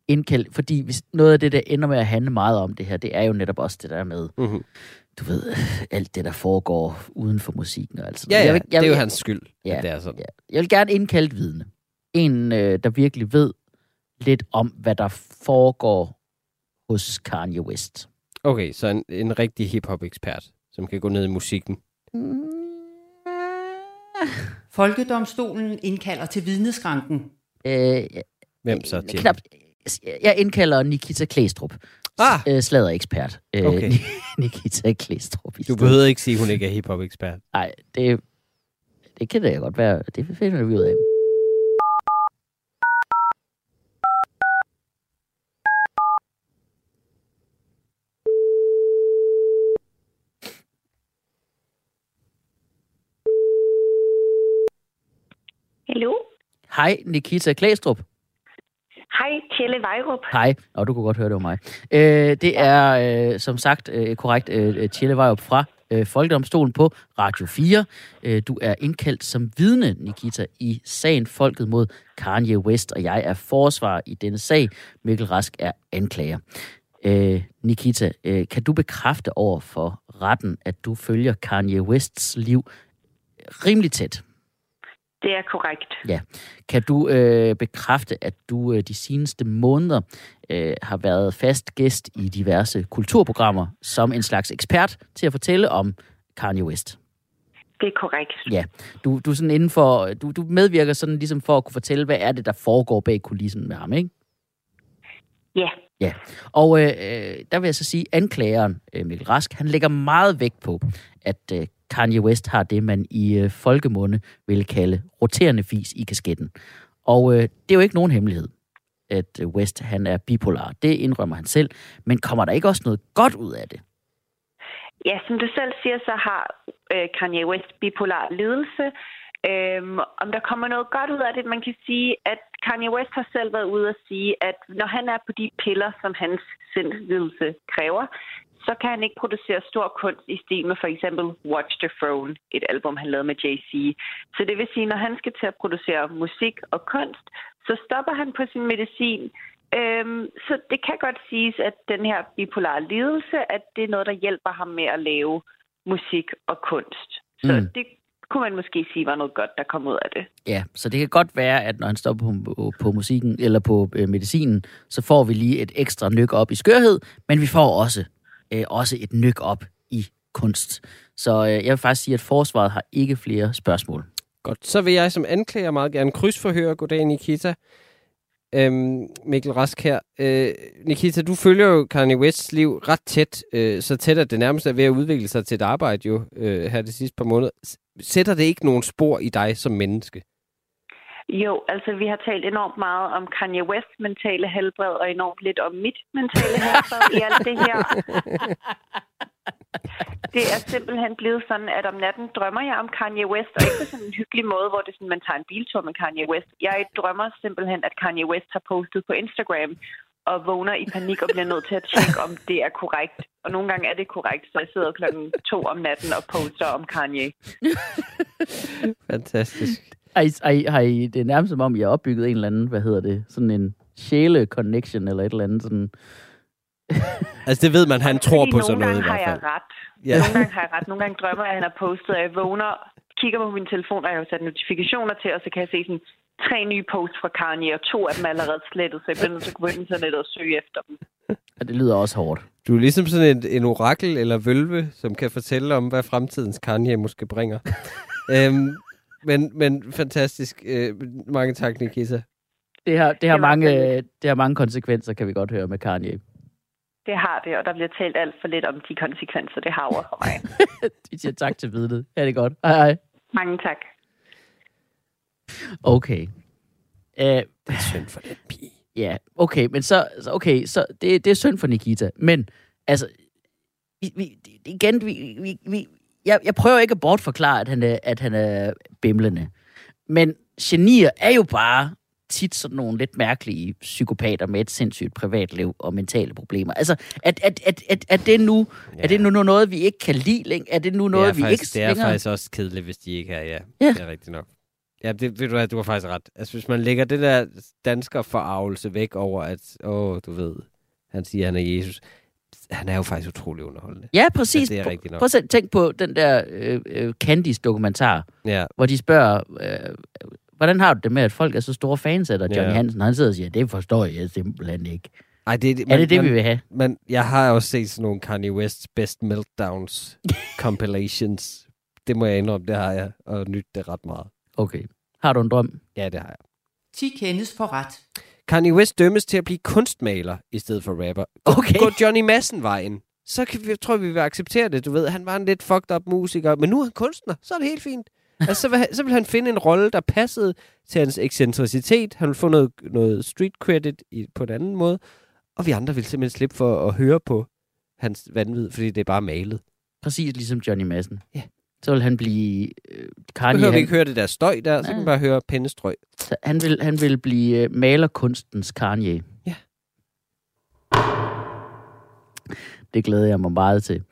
Speaker 2: indkaldt, fordi hvis noget af det, der ender med at handle meget om det her, det er jo netop også det der med,
Speaker 3: Mm-hmm.
Speaker 2: du ved, alt det, der foregår uden for musikken og alt sådan
Speaker 3: Ja, ja,
Speaker 2: jeg vil, jeg,
Speaker 3: det er jo hans skyld,
Speaker 2: Ja,
Speaker 3: at det er sådan.
Speaker 2: Ja. Jeg vil gerne indkalde et vidne. En, øh, der virkelig ved lidt om, hvad der foregår hos Kanye West.
Speaker 3: Okay, så en, en rigtig hip-hop-ekspert, som kan gå ned i musikken.
Speaker 1: Folkedomstolen indkalder til vidneskranken.
Speaker 2: Øh,
Speaker 3: Hvem så til?
Speaker 2: knap, jeg indkalder Nikita Klæstrup,
Speaker 3: Ah,
Speaker 2: øh, sladderekspert. Øh,
Speaker 3: Okay.
Speaker 2: Nikita Klæstrup.
Speaker 3: du behøver ikke sige, at hun ikke er hip-hop-ekspert.
Speaker 2: Nej, det, det kan det da godt være. Det finder vi ud af.
Speaker 5: Hallo?
Speaker 2: Hej, Nikita Klæstrup.
Speaker 5: Hej, Tjelle Vejrup.
Speaker 2: Hej, og du kunne godt høre, det var mig. Øh, det er, øh, som sagt, øh, korrekt, øh, Tjelle Vejrup fra øh, Folkedomstolen på Radio 4. Øh, du er indkaldt som vidne, Nikita, i sagen Folket mod Kanye West, og jeg er forsvar i denne sag. Mikkel Rask er anklager. Øh, Nikita, øh, kan du bekræfte over for retten, at du følger Kanye Wests liv rimelig tæt?
Speaker 5: Det er korrekt.
Speaker 2: Ja. Kan du øh, bekræfte, at du øh, de seneste måneder øh, har været fast gæst i diverse kulturprogrammer som en slags ekspert til at fortælle om Kanye West?
Speaker 5: Det er korrekt.
Speaker 2: Ja. Du, du, sådan inden for, du, du medvirker sådan ligesom for at kunne fortælle, hvad er det, der foregår bag kulissen med ham, ikke?
Speaker 5: Ja.
Speaker 2: Ja, og øh, øh, der vil jeg så sige, at anklageren, øh, Mikkel Rask, han lægger meget vægt på, at øh, Kanye West har det, man i øh, folkemunde vil kalde roterende fis i kasketten. Og øh, det er jo ikke nogen hemmelighed, at øh, West han er bipolar. Det indrømmer han selv. Men kommer der ikke også noget godt ud af det?
Speaker 5: Ja, som du selv siger, så har øh, Kanye West bipolar lidelse. Øhm, om der kommer noget godt ud af det, man kan sige, at Kanye West har selv været ude at sige, at når han er på de piller, som hans sindslidelse kræver, så kan han ikke producere stor kunst i stil med for eksempel Watch the Throne, et album, han lavede med Jay-Z. Så det vil sige, når han skal til at producere musik og kunst, så stopper han på sin medicin. Øhm, så det kan godt siges, at den her bipolare lidelse, at det er noget, der hjælper ham med at lave musik og kunst. Så Mm. det kunne man måske sige var noget godt, der kom ud af det.
Speaker 2: Ja, så det kan godt være, at når han står på, på, på musikken eller på øh, medicinen, så får vi lige et ekstra nyk op i skørhed, men vi får også, øh, også et nyk op i kunst. Så øh, jeg vil faktisk sige, at forsvaret har ikke flere spørgsmål.
Speaker 3: Godt, så vil jeg som anklager meget gerne krydsforhøre. Goddag, Nikita. Øhm, Mikkel Rask her. Øh, Nikita, du følger jo Kanye Wests liv ret tæt, øh, så tæt at det nærmest er ved at udvikle sig til et arbejde jo øh, her de sidste par måneder. Sætter det ikke nogen spor i dig som menneske?
Speaker 5: Jo, altså vi har talt enormt meget om Kanye West mentale helbred, og enormt lidt om mit mentale helbred i alt det her. Det er simpelthen blevet sådan, at om natten drømmer jeg om Kanye West, og ikke på sådan en hyggelig måde, hvor det er sådan, man tager en biltur med Kanye West. Jeg drømmer simpelthen, at Kanye West har postet på Instagram, og vågner i panik og bliver nødt til at tjekke, om det er korrekt. Og nogle gange er det korrekt, så jeg sidder klokken to om natten og poster om Kanye.
Speaker 3: Fantastisk.
Speaker 2: Har I, har, I, har I, det er nærmest som om, I har opbygget en eller anden, hvad hedder det, sådan en sjæle-connection eller et eller andet sådan...
Speaker 3: Altså det ved man, han tror
Speaker 5: Fordi
Speaker 3: på sådan
Speaker 5: nogle
Speaker 3: noget i
Speaker 5: gange
Speaker 3: hvert
Speaker 5: har
Speaker 3: fald.
Speaker 5: jeg ret.
Speaker 3: Ja.
Speaker 5: Nogle gange har jeg ret. Nogle gange drømmer jeg, at han har postet, og jeg vågner, kigger på min telefon, og jeg har sat notifikationer til, og så kan jeg se sådan tre nye posts fra Kanye, og to af dem er allerede slettet, så jeg bliver nødt til at gå på internettet og søge efter dem.
Speaker 2: Og det lyder også hårdt.
Speaker 3: Du er ligesom sådan en, en orakel eller vølve, som kan fortælle om, hvad fremtidens Kanye måske bringer. øhm, men, men fantastisk. Øh, mange tak, Nikita.
Speaker 2: Det har, det, har
Speaker 5: Det
Speaker 2: mange,
Speaker 5: fedt.
Speaker 2: det har mange konsekvenser, kan vi godt høre med Kanye.
Speaker 5: Det har det, og der bliver talt alt for lidt om de konsekvenser, det har over for mig.
Speaker 2: De siger tak til vidnet. Ja, det er godt. Hej, hej.
Speaker 5: Mange tak.
Speaker 2: Okay. Uh,
Speaker 3: Det er synd for den pige.
Speaker 2: ja, okay, men så, okay, så det, det er synd for Nikita. Men, altså, vi, vi, igen, vi, vi, vi, jeg, jeg prøver ikke at bortforklare, at han er, at han er bimlende. Men genier er jo bare tit sådan nogle lidt mærkelige psykopater med et sindssygt privatliv og mentale problemer. Altså, at, at, at, at, at det nu, ja. er det nu noget, vi ikke kan lide? læng- Er det nu noget,
Speaker 3: det
Speaker 2: vi
Speaker 3: faktisk,
Speaker 2: ikke
Speaker 3: det er
Speaker 2: længere-
Speaker 3: faktisk også kedeligt, hvis de ikke er, ja.
Speaker 2: Ja.
Speaker 3: Det er rigtigt nok. Ja, det ved du hvad, du har faktisk ret. Altså, hvis man lægger det der dansker forarvelse væk over, at, åh, du ved, han siger, han er Jesus. Han er jo faktisk utrolig underholdende.
Speaker 2: Ja, præcis.
Speaker 3: Ja, det er
Speaker 2: Prøv-
Speaker 3: rigtigt nok.
Speaker 2: Prøv at tænke på den der øh, øh, Candice-dokumentar,
Speaker 3: Ja,
Speaker 2: hvor de spørger, øh, hvordan har du det med, at folk er så store fans af dig, Johnny
Speaker 3: Ja.
Speaker 2: Hansen? Og han sidder og siger, det forstår jeg simpelthen ikke.
Speaker 3: Ej, det,
Speaker 2: er det det, vi vil have?
Speaker 3: Men jeg har også set sådan nogle Kanye West Best Meltdowns compilations. Det må jeg indrømme, det har jeg, og nyt det ret meget.
Speaker 2: Okay. Har du en drøm?
Speaker 3: Ja, det har jeg.
Speaker 1: 10 kendes for ret.
Speaker 3: Kanye West dømmes til at blive kunstmaler i stedet for rapper.
Speaker 2: Okay.
Speaker 3: gå Johnny Madsen-vejen. Så kan vi, tror jeg, vi vil acceptere det. Du ved, han var en lidt fucked up musiker, men nu er han kunstner. Så er det helt fint. Altså, så, vil han, så vil han finde en rolle, der passede til hans ekscentricitet. Han vil få noget, noget street credit i, på en anden måde. Og vi andre vil simpelthen slippe for at høre på hans vanvid, fordi det er bare malet.
Speaker 2: Præcis ligesom Johnny Madsen.
Speaker 3: Ja.
Speaker 2: Så vil han blive... Øh, Kanye,
Speaker 3: behøver vi
Speaker 2: han,
Speaker 3: ikke høre det der støj der, så kan vi bare høre pennestrøg.
Speaker 2: så han, vil, han vil blive øh, malerkunstens Kanye.
Speaker 3: Ja.
Speaker 2: Det glæder jeg mig meget til.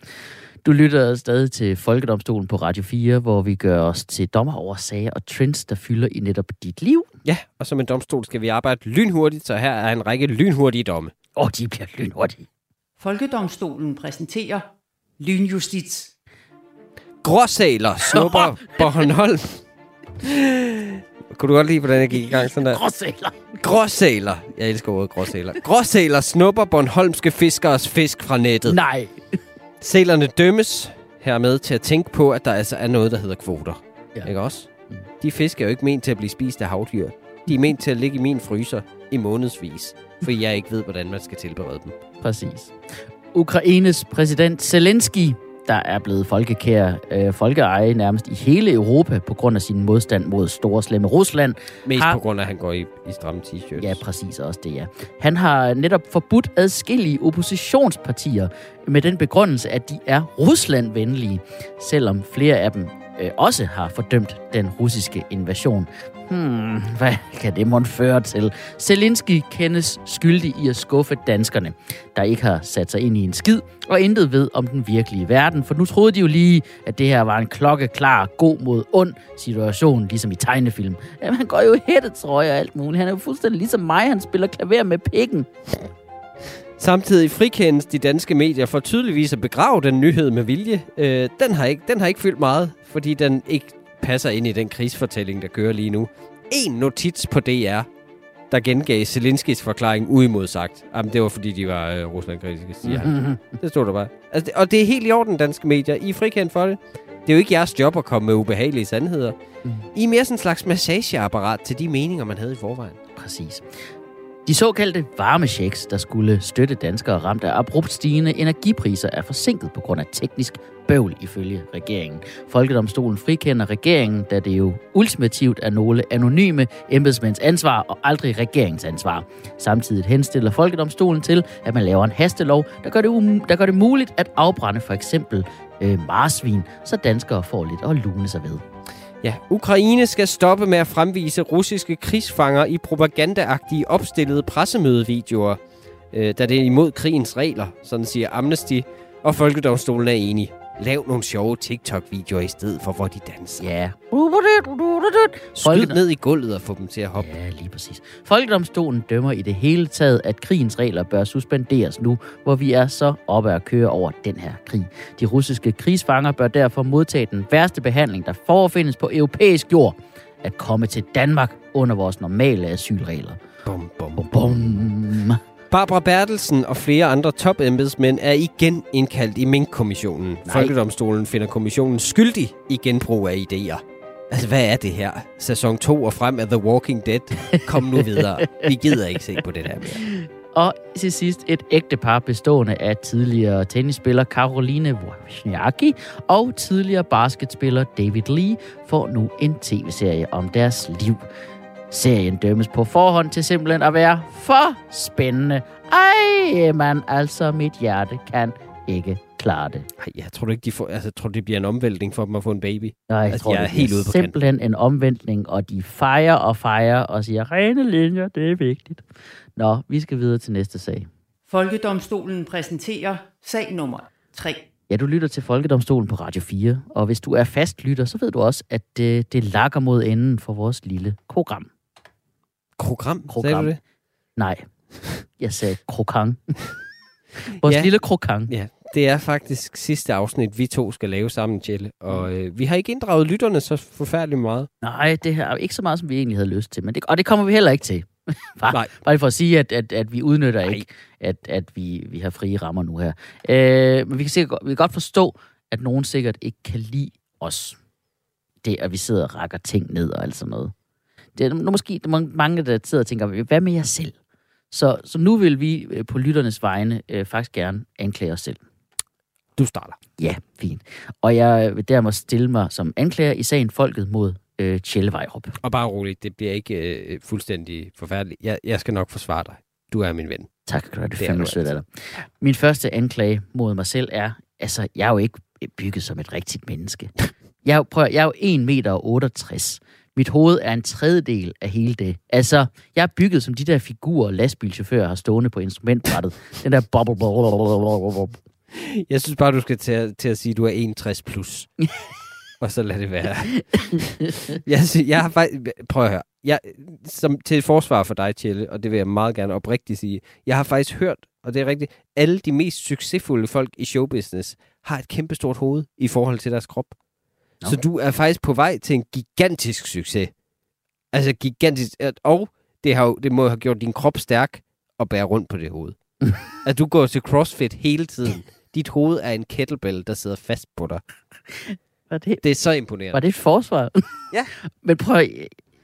Speaker 2: Du lytter stadig til Folkedomstolen på Radio 4, hvor vi gør os til dommer over sager og trends, der fylder i netop dit liv.
Speaker 3: Ja, og som en domstol skal vi arbejde lynhurtigt, så her er en række lynhurtige domme.
Speaker 2: Og de bliver lynhurtige.
Speaker 1: Folkedomstolen præsenterer Lynjustits.
Speaker 3: Gråsæler snupper Bornholm. Kunne du godt lide, hvordan jeg gik i gang sådan der?
Speaker 2: Gråsæler.
Speaker 3: Gråsæler. Jeg elsker ordet gråsæler. Gråsæler snupper Bornholmske fiskeres fisk fra nettet.
Speaker 2: Nej.
Speaker 3: Sælerne dømmes hermed til at tænke på, at der altså er noget, der hedder kvoter.
Speaker 2: Ja.
Speaker 3: Ikke også? De fisk er jo ikke ment til at blive spist af havdyr. De er ment til at ligge i min fryser i månedsvis, fordi jeg ikke ved, hvordan man skal tilberede dem.
Speaker 2: Præcis. Ukraines præsident Zelensky, der er blevet folkekær, øh, folkeeje nærmest i hele Europa på grund af sin modstand mod store slemme Rusland.
Speaker 3: Mest
Speaker 2: Har-
Speaker 3: på grund af, at han går i, i stramme t-shirts.
Speaker 2: Ja, præcis også det, ja. Han har netop forbudt adskillige oppositionspartier med den begrundelse, at de er Rusland-venlige, selvom flere af dem øh, også har fordømt den russiske invasion. Hmm, hvad kan det måtte føre til? Zelensky kendes skyldig i at skuffe danskerne, der ikke har sat sig ind i en skid og intet ved om den virkelige verden, for nu troede de jo lige, at det her var en klokkeklar, god mod ond situation, ligesom i tegnefilm. Jamen, han går jo i hættetrøje og alt muligt. Han er jo fuldstændig ligesom mig, han spiller klaver med pikken.
Speaker 3: Samtidig frikendes de danske medier for tydeligvis at begrave den nyhed med vilje. Øh, den, har ikke, den har ikke fyldt meget, fordi den ikke passer ind i den krigsfortælling, der kører lige nu. En notits på DR, der gengav Zelenskis forklaring uimodsagt. Jamen, det var fordi, de var øh, Rusland-kritiske, siger han. Det stod der bare. Altså, og det er helt i orden, danske medier. I er frikendt for det. Det er jo ikke jeres job at komme med ubehagelige sandheder.
Speaker 2: Mm.
Speaker 3: I er mere sådan en slags massageapparat til de meninger, man havde i forvejen.
Speaker 2: Præcis. De såkaldte varmechecks, der skulle støtte danskere ramt af abrupt stigende energipriser, er forsinket på grund af teknisk bøvl ifølge regeringen. Folkedomstolen frikender regeringen, da det jo ultimativt er nogle anonyme embedsmænds ansvar og aldrig regeringens ansvar. Samtidig henstiller Folkedomstolen til, at man laver en hastelov, der gør det, um- der gør det muligt at afbrænde for eksempel øh, marsvin, så danskere får lidt at lune sig ved.
Speaker 3: Ja, Ukraine skal stoppe med at fremvise russiske krigsfanger i propagandaagtige opstillede pressemødevideoer, øh, da det er imod krigens regler, sådan siger Amnesty, og Folkedomstolen er enig. Lav nogle sjove TikTok-videoer i stedet for, hvor de danser.
Speaker 2: Ja.
Speaker 3: Skyd ned i gulvet og få dem til at hoppe.
Speaker 2: Ja, lige præcis. Folkedomstolen dømmer i det hele taget, at krigens regler bør suspenderes nu, hvor vi er så oppe at køre over den her krig. De russiske krigsfanger bør derfor modtage den værste behandling, der forefindes på europæisk jord, at komme til Danmark under vores normale asylregler.
Speaker 3: Bum, bum,
Speaker 2: Bum, bum.
Speaker 3: Barbara Bertelsen og flere andre topembedsmænd er igen indkaldt i Mink-kommissionen. Folkedomstolen finder kommissionen skyldig i genbrug af idéer. Altså, hvad er det her? Sæson 2 og frem af The Walking Dead. Kom nu videre. Vi gider ikke se på det der mere.
Speaker 2: Og til sidst et ægtepar bestående af tidligere tennisspiller Caroline Wozniacki og tidligere basketspiller David Lee får nu en tv-serie om deres liv. Serien dømmes på forhånd til simpelthen at være for spændende. Ej, man, altså mit hjerte kan ikke klare det.
Speaker 3: Ej, jeg tror ikke, de får, altså, jeg tror, det bliver en omvæltning for dem at få en baby.
Speaker 2: Nej, jeg
Speaker 3: Altså,
Speaker 2: tror,
Speaker 3: jeg er
Speaker 2: det
Speaker 3: helt ude på kanten.
Speaker 2: simpelthen en omvendtning, og de fejrer og fejrer og siger, rene linjer, det er vigtigt. Nå, vi skal videre til næste sag.
Speaker 1: Folkedomstolen præsenterer sag nummer 3.
Speaker 2: Ja, du lytter til Folkedomstolen på Radio 4, og hvis du er fast lytter, så ved du også, at det, det lakker mod enden for vores lille program.
Speaker 3: Program,
Speaker 2: Program.
Speaker 3: sagde du det?
Speaker 2: Nej, jeg sagde krokang. vores
Speaker 3: Ja.
Speaker 2: lille krokang.
Speaker 3: Ja, det er faktisk sidste afsnit, vi to skal lave sammen, Tjelle. Og øh, vi har ikke inddraget lytterne så forfærdeligt meget.
Speaker 2: Nej, det er ikke så meget, som vi egentlig havde lyst til, men det, og det kommer vi heller ikke til. Bare,
Speaker 3: Nej.
Speaker 2: bare for at sige, at, at, at vi udnytter
Speaker 3: Nej.
Speaker 2: ikke, at, at vi, vi har frie rammer nu her. Øh, men vi kan, sikkert, vi kan godt forstå, at nogen sikkert ikke kan lide os. Det, at vi sidder og rækker ting ned og alt sådan noget. Det er nu måske der er mange- der sidder og tænker, hvad med jer selv? Så, så nu vil vi øh, på lytternes vegne øh, faktisk gerne anklage os selv.
Speaker 3: Du starter.
Speaker 2: Ja, fint. Og jeg vil dermed stille mig som anklager i sagen Folket mod øh, Tjelle Vejrup.
Speaker 3: Og bare roligt, det bliver ikke øh, fuldstændig forfærdeligt. Jeg, jeg skal nok forsvare dig. Du er min ven.
Speaker 2: Tak skal du have, det
Speaker 3: Det
Speaker 2: fandme sødt af dig. Min første anklage mod mig selv er, altså, jeg er jo ikke bygget som et rigtigt menneske. Jeg er jo, prøv, jeg er jo 1 meter og 68. Mit hoved er en tredjedel af hele det. Altså, jeg er bygget som de der figurer, lastbilchauffører har stående på instrumentbrættet. Den der bobble, bobble, bobble, bobble, bobble.
Speaker 3: Jeg synes bare, du skal til, at- til at sige, at du er 61 plus. og så lad det være. jeg, sy- jeg har faktisk... Prøv at høre. Jeg, som, til forsvar for dig, Tjelle, og det vil jeg meget gerne oprigtigt sige. Jeg har faktisk hørt, og det er rigtigt, alle de mest succesfulde folk i showbusiness har et kæmpestort hoved i forhold til deres krop. Så du er faktisk på vej til en gigantisk succes. Altså gigantisk. Og det, har, det må have gjort din krop stærk at bære rundt på det hoved. at du går til CrossFit hele tiden. Dit hoved er en kettlebell, der sidder fast på dig.
Speaker 2: Var det,
Speaker 3: Det er så imponerende.
Speaker 2: var det et forsvar?
Speaker 3: Ja.
Speaker 2: Men prøv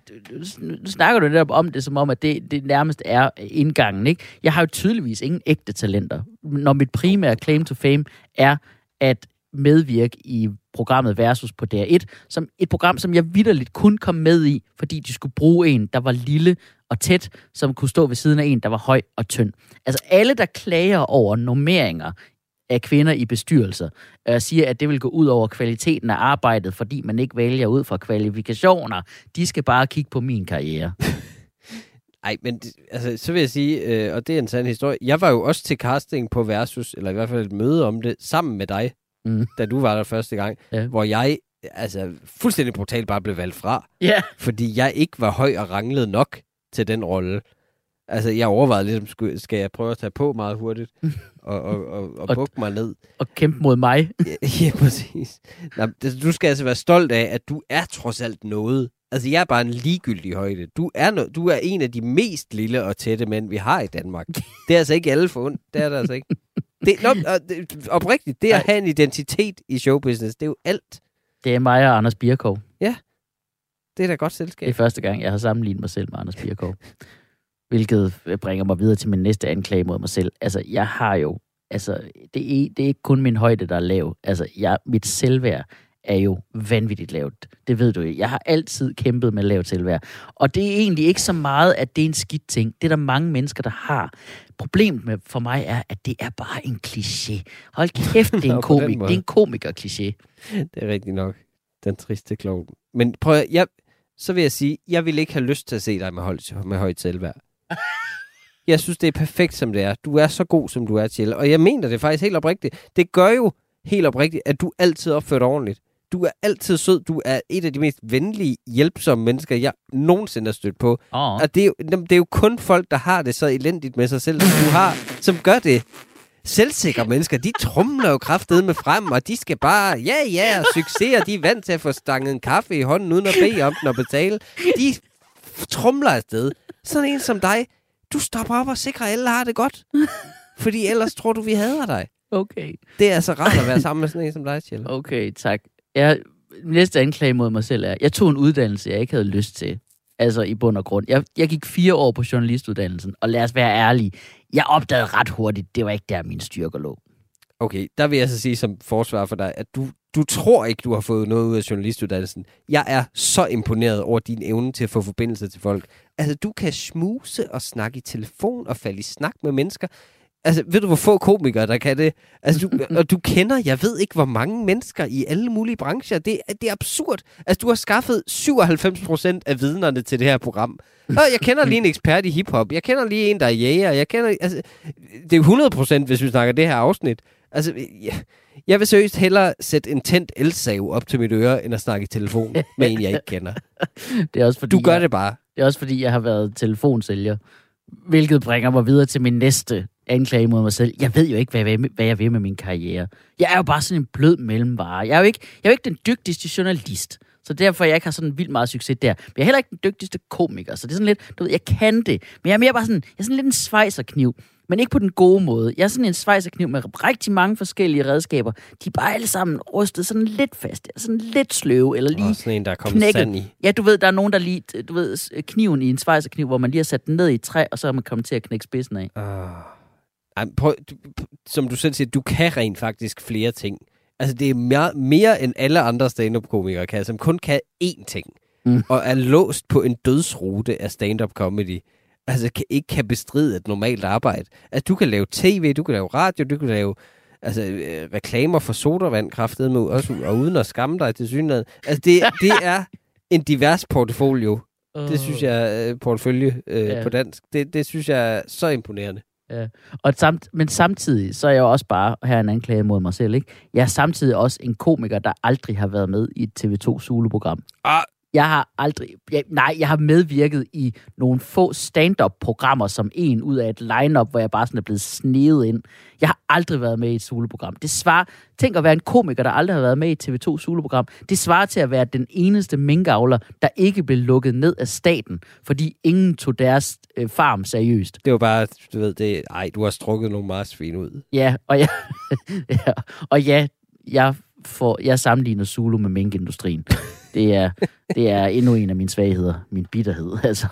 Speaker 2: du- nu snakker du netop om det, som om, at det, det nærmest er indgangen, ikke? Jeg har jo tydeligvis ingen ægte talenter. Når mit primære claim to fame er at medvirke i programmet Versus på DR1, som et program, som jeg vidderligt kun kom med i, fordi de skulle bruge en, der var lille og tæt, som kunne stå ved siden af en, der var høj og tynd. Altså alle, der klager over normeringer af kvinder i bestyrelser, øh, siger, at det vil gå ud over kvaliteten af arbejdet, fordi man ikke vælger ud fra kvalifikationer. De skal bare kigge på min karriere.
Speaker 3: Nej, men altså, så vil jeg sige, øh, og det er en sand historie, jeg var jo også til casting på Versus, eller i hvert fald et møde om det, sammen med dig,
Speaker 2: Mm.
Speaker 3: da du var der første gang,
Speaker 2: Ja.
Speaker 3: hvor jeg altså fuldstændig brutalt bare blev valgt fra,
Speaker 2: Ja.
Speaker 3: fordi jeg ikke var høj og ranglede nok til den rolle. Altså, jeg overvejede lidt, om skulle- skal jeg prøve at tage på meget hurtigt, og, og, og, og
Speaker 2: Og-
Speaker 3: bukke mig ned.
Speaker 2: Og kæmpe mod mig.
Speaker 3: Ja, ja, præcis. Nå, det, du skal altså være stolt af, at du er trods alt noget. Altså, jeg er bare en ligegyldig højde. Du er, no, du er en af de mest lille og tætte mænd, vi har i Danmark. Det er altså ikke alle for ondt. Det er det altså ikke. Det, nå, det, oprigtigt, det at have en identitet i showbusiness, det er jo alt.
Speaker 2: Det er mig og Anders Birkov.
Speaker 3: Det er da godt
Speaker 2: Det
Speaker 3: selskab.
Speaker 2: er første gang, jeg har sammenlignet mig selv med Anders Birkov. Hvilket øh, bringer mig videre til min næste anklage mod mig selv. Altså, jeg har jo... Altså, det er, det er ikke kun min højde, der er lav. Altså, jeg, mit selvværd er jo vanvittigt lavt. Det ved du jo. Jeg har altid kæmpet med lavt selvværd. Og det er egentlig ikke så meget, at det er en skidt ting. Det er der mange mennesker, der har. Problemet med, for mig er, at det er bare en kliché. Hold kæft, det er en, komik, det er en komiker-kliché.
Speaker 3: Det er rigtigt nok. Den triste klovn. Men prøv at, jeg, så vil jeg sige, jeg vil ikke have lyst til at se dig med, højt, med højt selvværd. Jeg synes, det er perfekt, som det er. Du er så god, som du er til. Og jeg mener det faktisk helt oprigtigt. Det gør jo helt oprigtigt, at du altid opfører dig ordentligt. Du er altid sød. Du er et af de mest venlige, hjælpsomme mennesker, jeg nogensinde har stødt på.
Speaker 2: Åh,
Speaker 3: Og det er, jo, det er jo kun folk, der har det så elendigt med sig selv, som du har, som gør det. Selvsikre mennesker, de trumler jo kraftedet med frem, og de skal bare, ja, ja, og succeser, de er vant til at få stanget en kaffe i hånden, uden at bede om den og betale. De trumler afsted. Sådan en som dig, du stopper op og sikrer, at alle har det godt. Fordi ellers tror du, vi hader dig.
Speaker 2: okay.
Speaker 3: Det er altså rart at være sammen med sådan en som dig, Kjell.
Speaker 2: Okay, tak. Jeg, næste anklage mod mig selv er, jeg tog en uddannelse, jeg ikke havde lyst til. Altså i bund og grund. Jeg, jeg gik fire år på journalistuddannelsen, og lad os være ærlige, jeg opdagede ret hurtigt, det var ikke der, min styrker lå.
Speaker 3: Okay, der vil jeg så sige som forsvar for dig, at du, du tror ikke, du har fået noget ud af journalistuddannelsen. Jeg er så imponeret over din evne til at få forbindelse til folk. Altså, du kan smuse og snakke i telefon og falde i snak med mennesker. Altså, ved du, hvor få komikere, der kan det? Altså, du, og du kender, jeg ved ikke, hvor mange mennesker i alle mulige brancher. Det, er- det er absurd. Altså, du har skaffet 97 procent af vidnerne til det her program. Og jeg kender lige en ekspert i hiphop. Jeg kender lige en, der er jæger. Jeg kender, altså, det er 100 procent, hvis vi snakker det her afsnit. Altså, jeg, jeg vil seriøst hellere sætte en tændt elsave op til mit øre, end at snakke i telefon med en, jeg ikke kender.
Speaker 2: Det er også fordi,
Speaker 3: Du gør
Speaker 2: jeg,
Speaker 3: det bare.
Speaker 2: det er også fordi, jeg har været telefonsælger. Hvilket bringer mig videre til min næste anklage mod mig selv. Jeg ved jo ikke, hvad jeg, vil, hvad jeg vil med min karriere. Jeg er jo bare sådan en blød mellemvare. Jeg er jo ikke, jeg er jo ikke den dygtigste journalist. Så derfor, jeg ikke har sådan vildt meget succes der. Men jeg er heller ikke den dygtigste komiker. Så det er sådan lidt, du ved, jeg kan det. Men jeg er mere bare sådan, jeg er sådan lidt en svejserkniv. Men ikke på den gode måde. Jeg er sådan en svejserkniv med rigtig mange forskellige redskaber. De er bare alle sammen rustet sådan lidt fast. Sådan lidt sløve, eller lige
Speaker 3: Og sådan en, der er kommet
Speaker 2: knækket.
Speaker 3: sand i.
Speaker 2: Ja, du ved, der er nogen, der lige, du ved, kniven i en svejserkniv, hvor man lige har sat den ned i et træ, og så er man kommet til at knække spidsen af.
Speaker 3: Ah. Ej, prøv, du, som du selv siger, du kan rent faktisk flere ting. Altså, det er mere, mere end alle andre stand-up-komikere kan, som kun kan én ting.
Speaker 2: Mm.
Speaker 3: Og er låst på en dødsrute af stand-up comedy. Altså, kan, ikke kan bestride et normalt arbejde. Altså, du kan lave tv, du kan lave radio, du kan lave altså, øh, reklamer for sodavand, kraftedeme, også, og uden at skamme dig til synligheden. Altså, det, det er en divers portfolio. Det synes jeg, øh, portefølje øh,
Speaker 2: Ja.
Speaker 3: på dansk, det, det synes jeg er så imponerende.
Speaker 2: Øh, og samt, men samtidig, så er jeg jo også bare, her er en anklage mod mig selv, ikke? Jeg er samtidig også en komiker, der aldrig har været med i et TV2 Zulu-program.
Speaker 3: Ah.
Speaker 2: Jeg har aldrig, jeg, nej, jeg har medvirket i nogle få stand-up-programmer som en ud af et line-up, hvor jeg bare sådan er blevet snedet ind. Jeg har aldrig været med i et Zulu-program. Det svarer, tænk at være en komiker, der aldrig har været med i et TV2 Zulu-program. Det svarer til at være den eneste minkavler, der ikke blev lukket ned af staten, fordi ingen tog deres øh, farm seriøst.
Speaker 3: Det var bare, du ved, det, ej, du har strukket nogle marsvin ud.
Speaker 2: Ja, og ja, ja, og ja jeg, får, jeg sammenligner Zulu med minkindustrien. Det er, det er endnu en af mine svagheder, min bitterhed. Altså.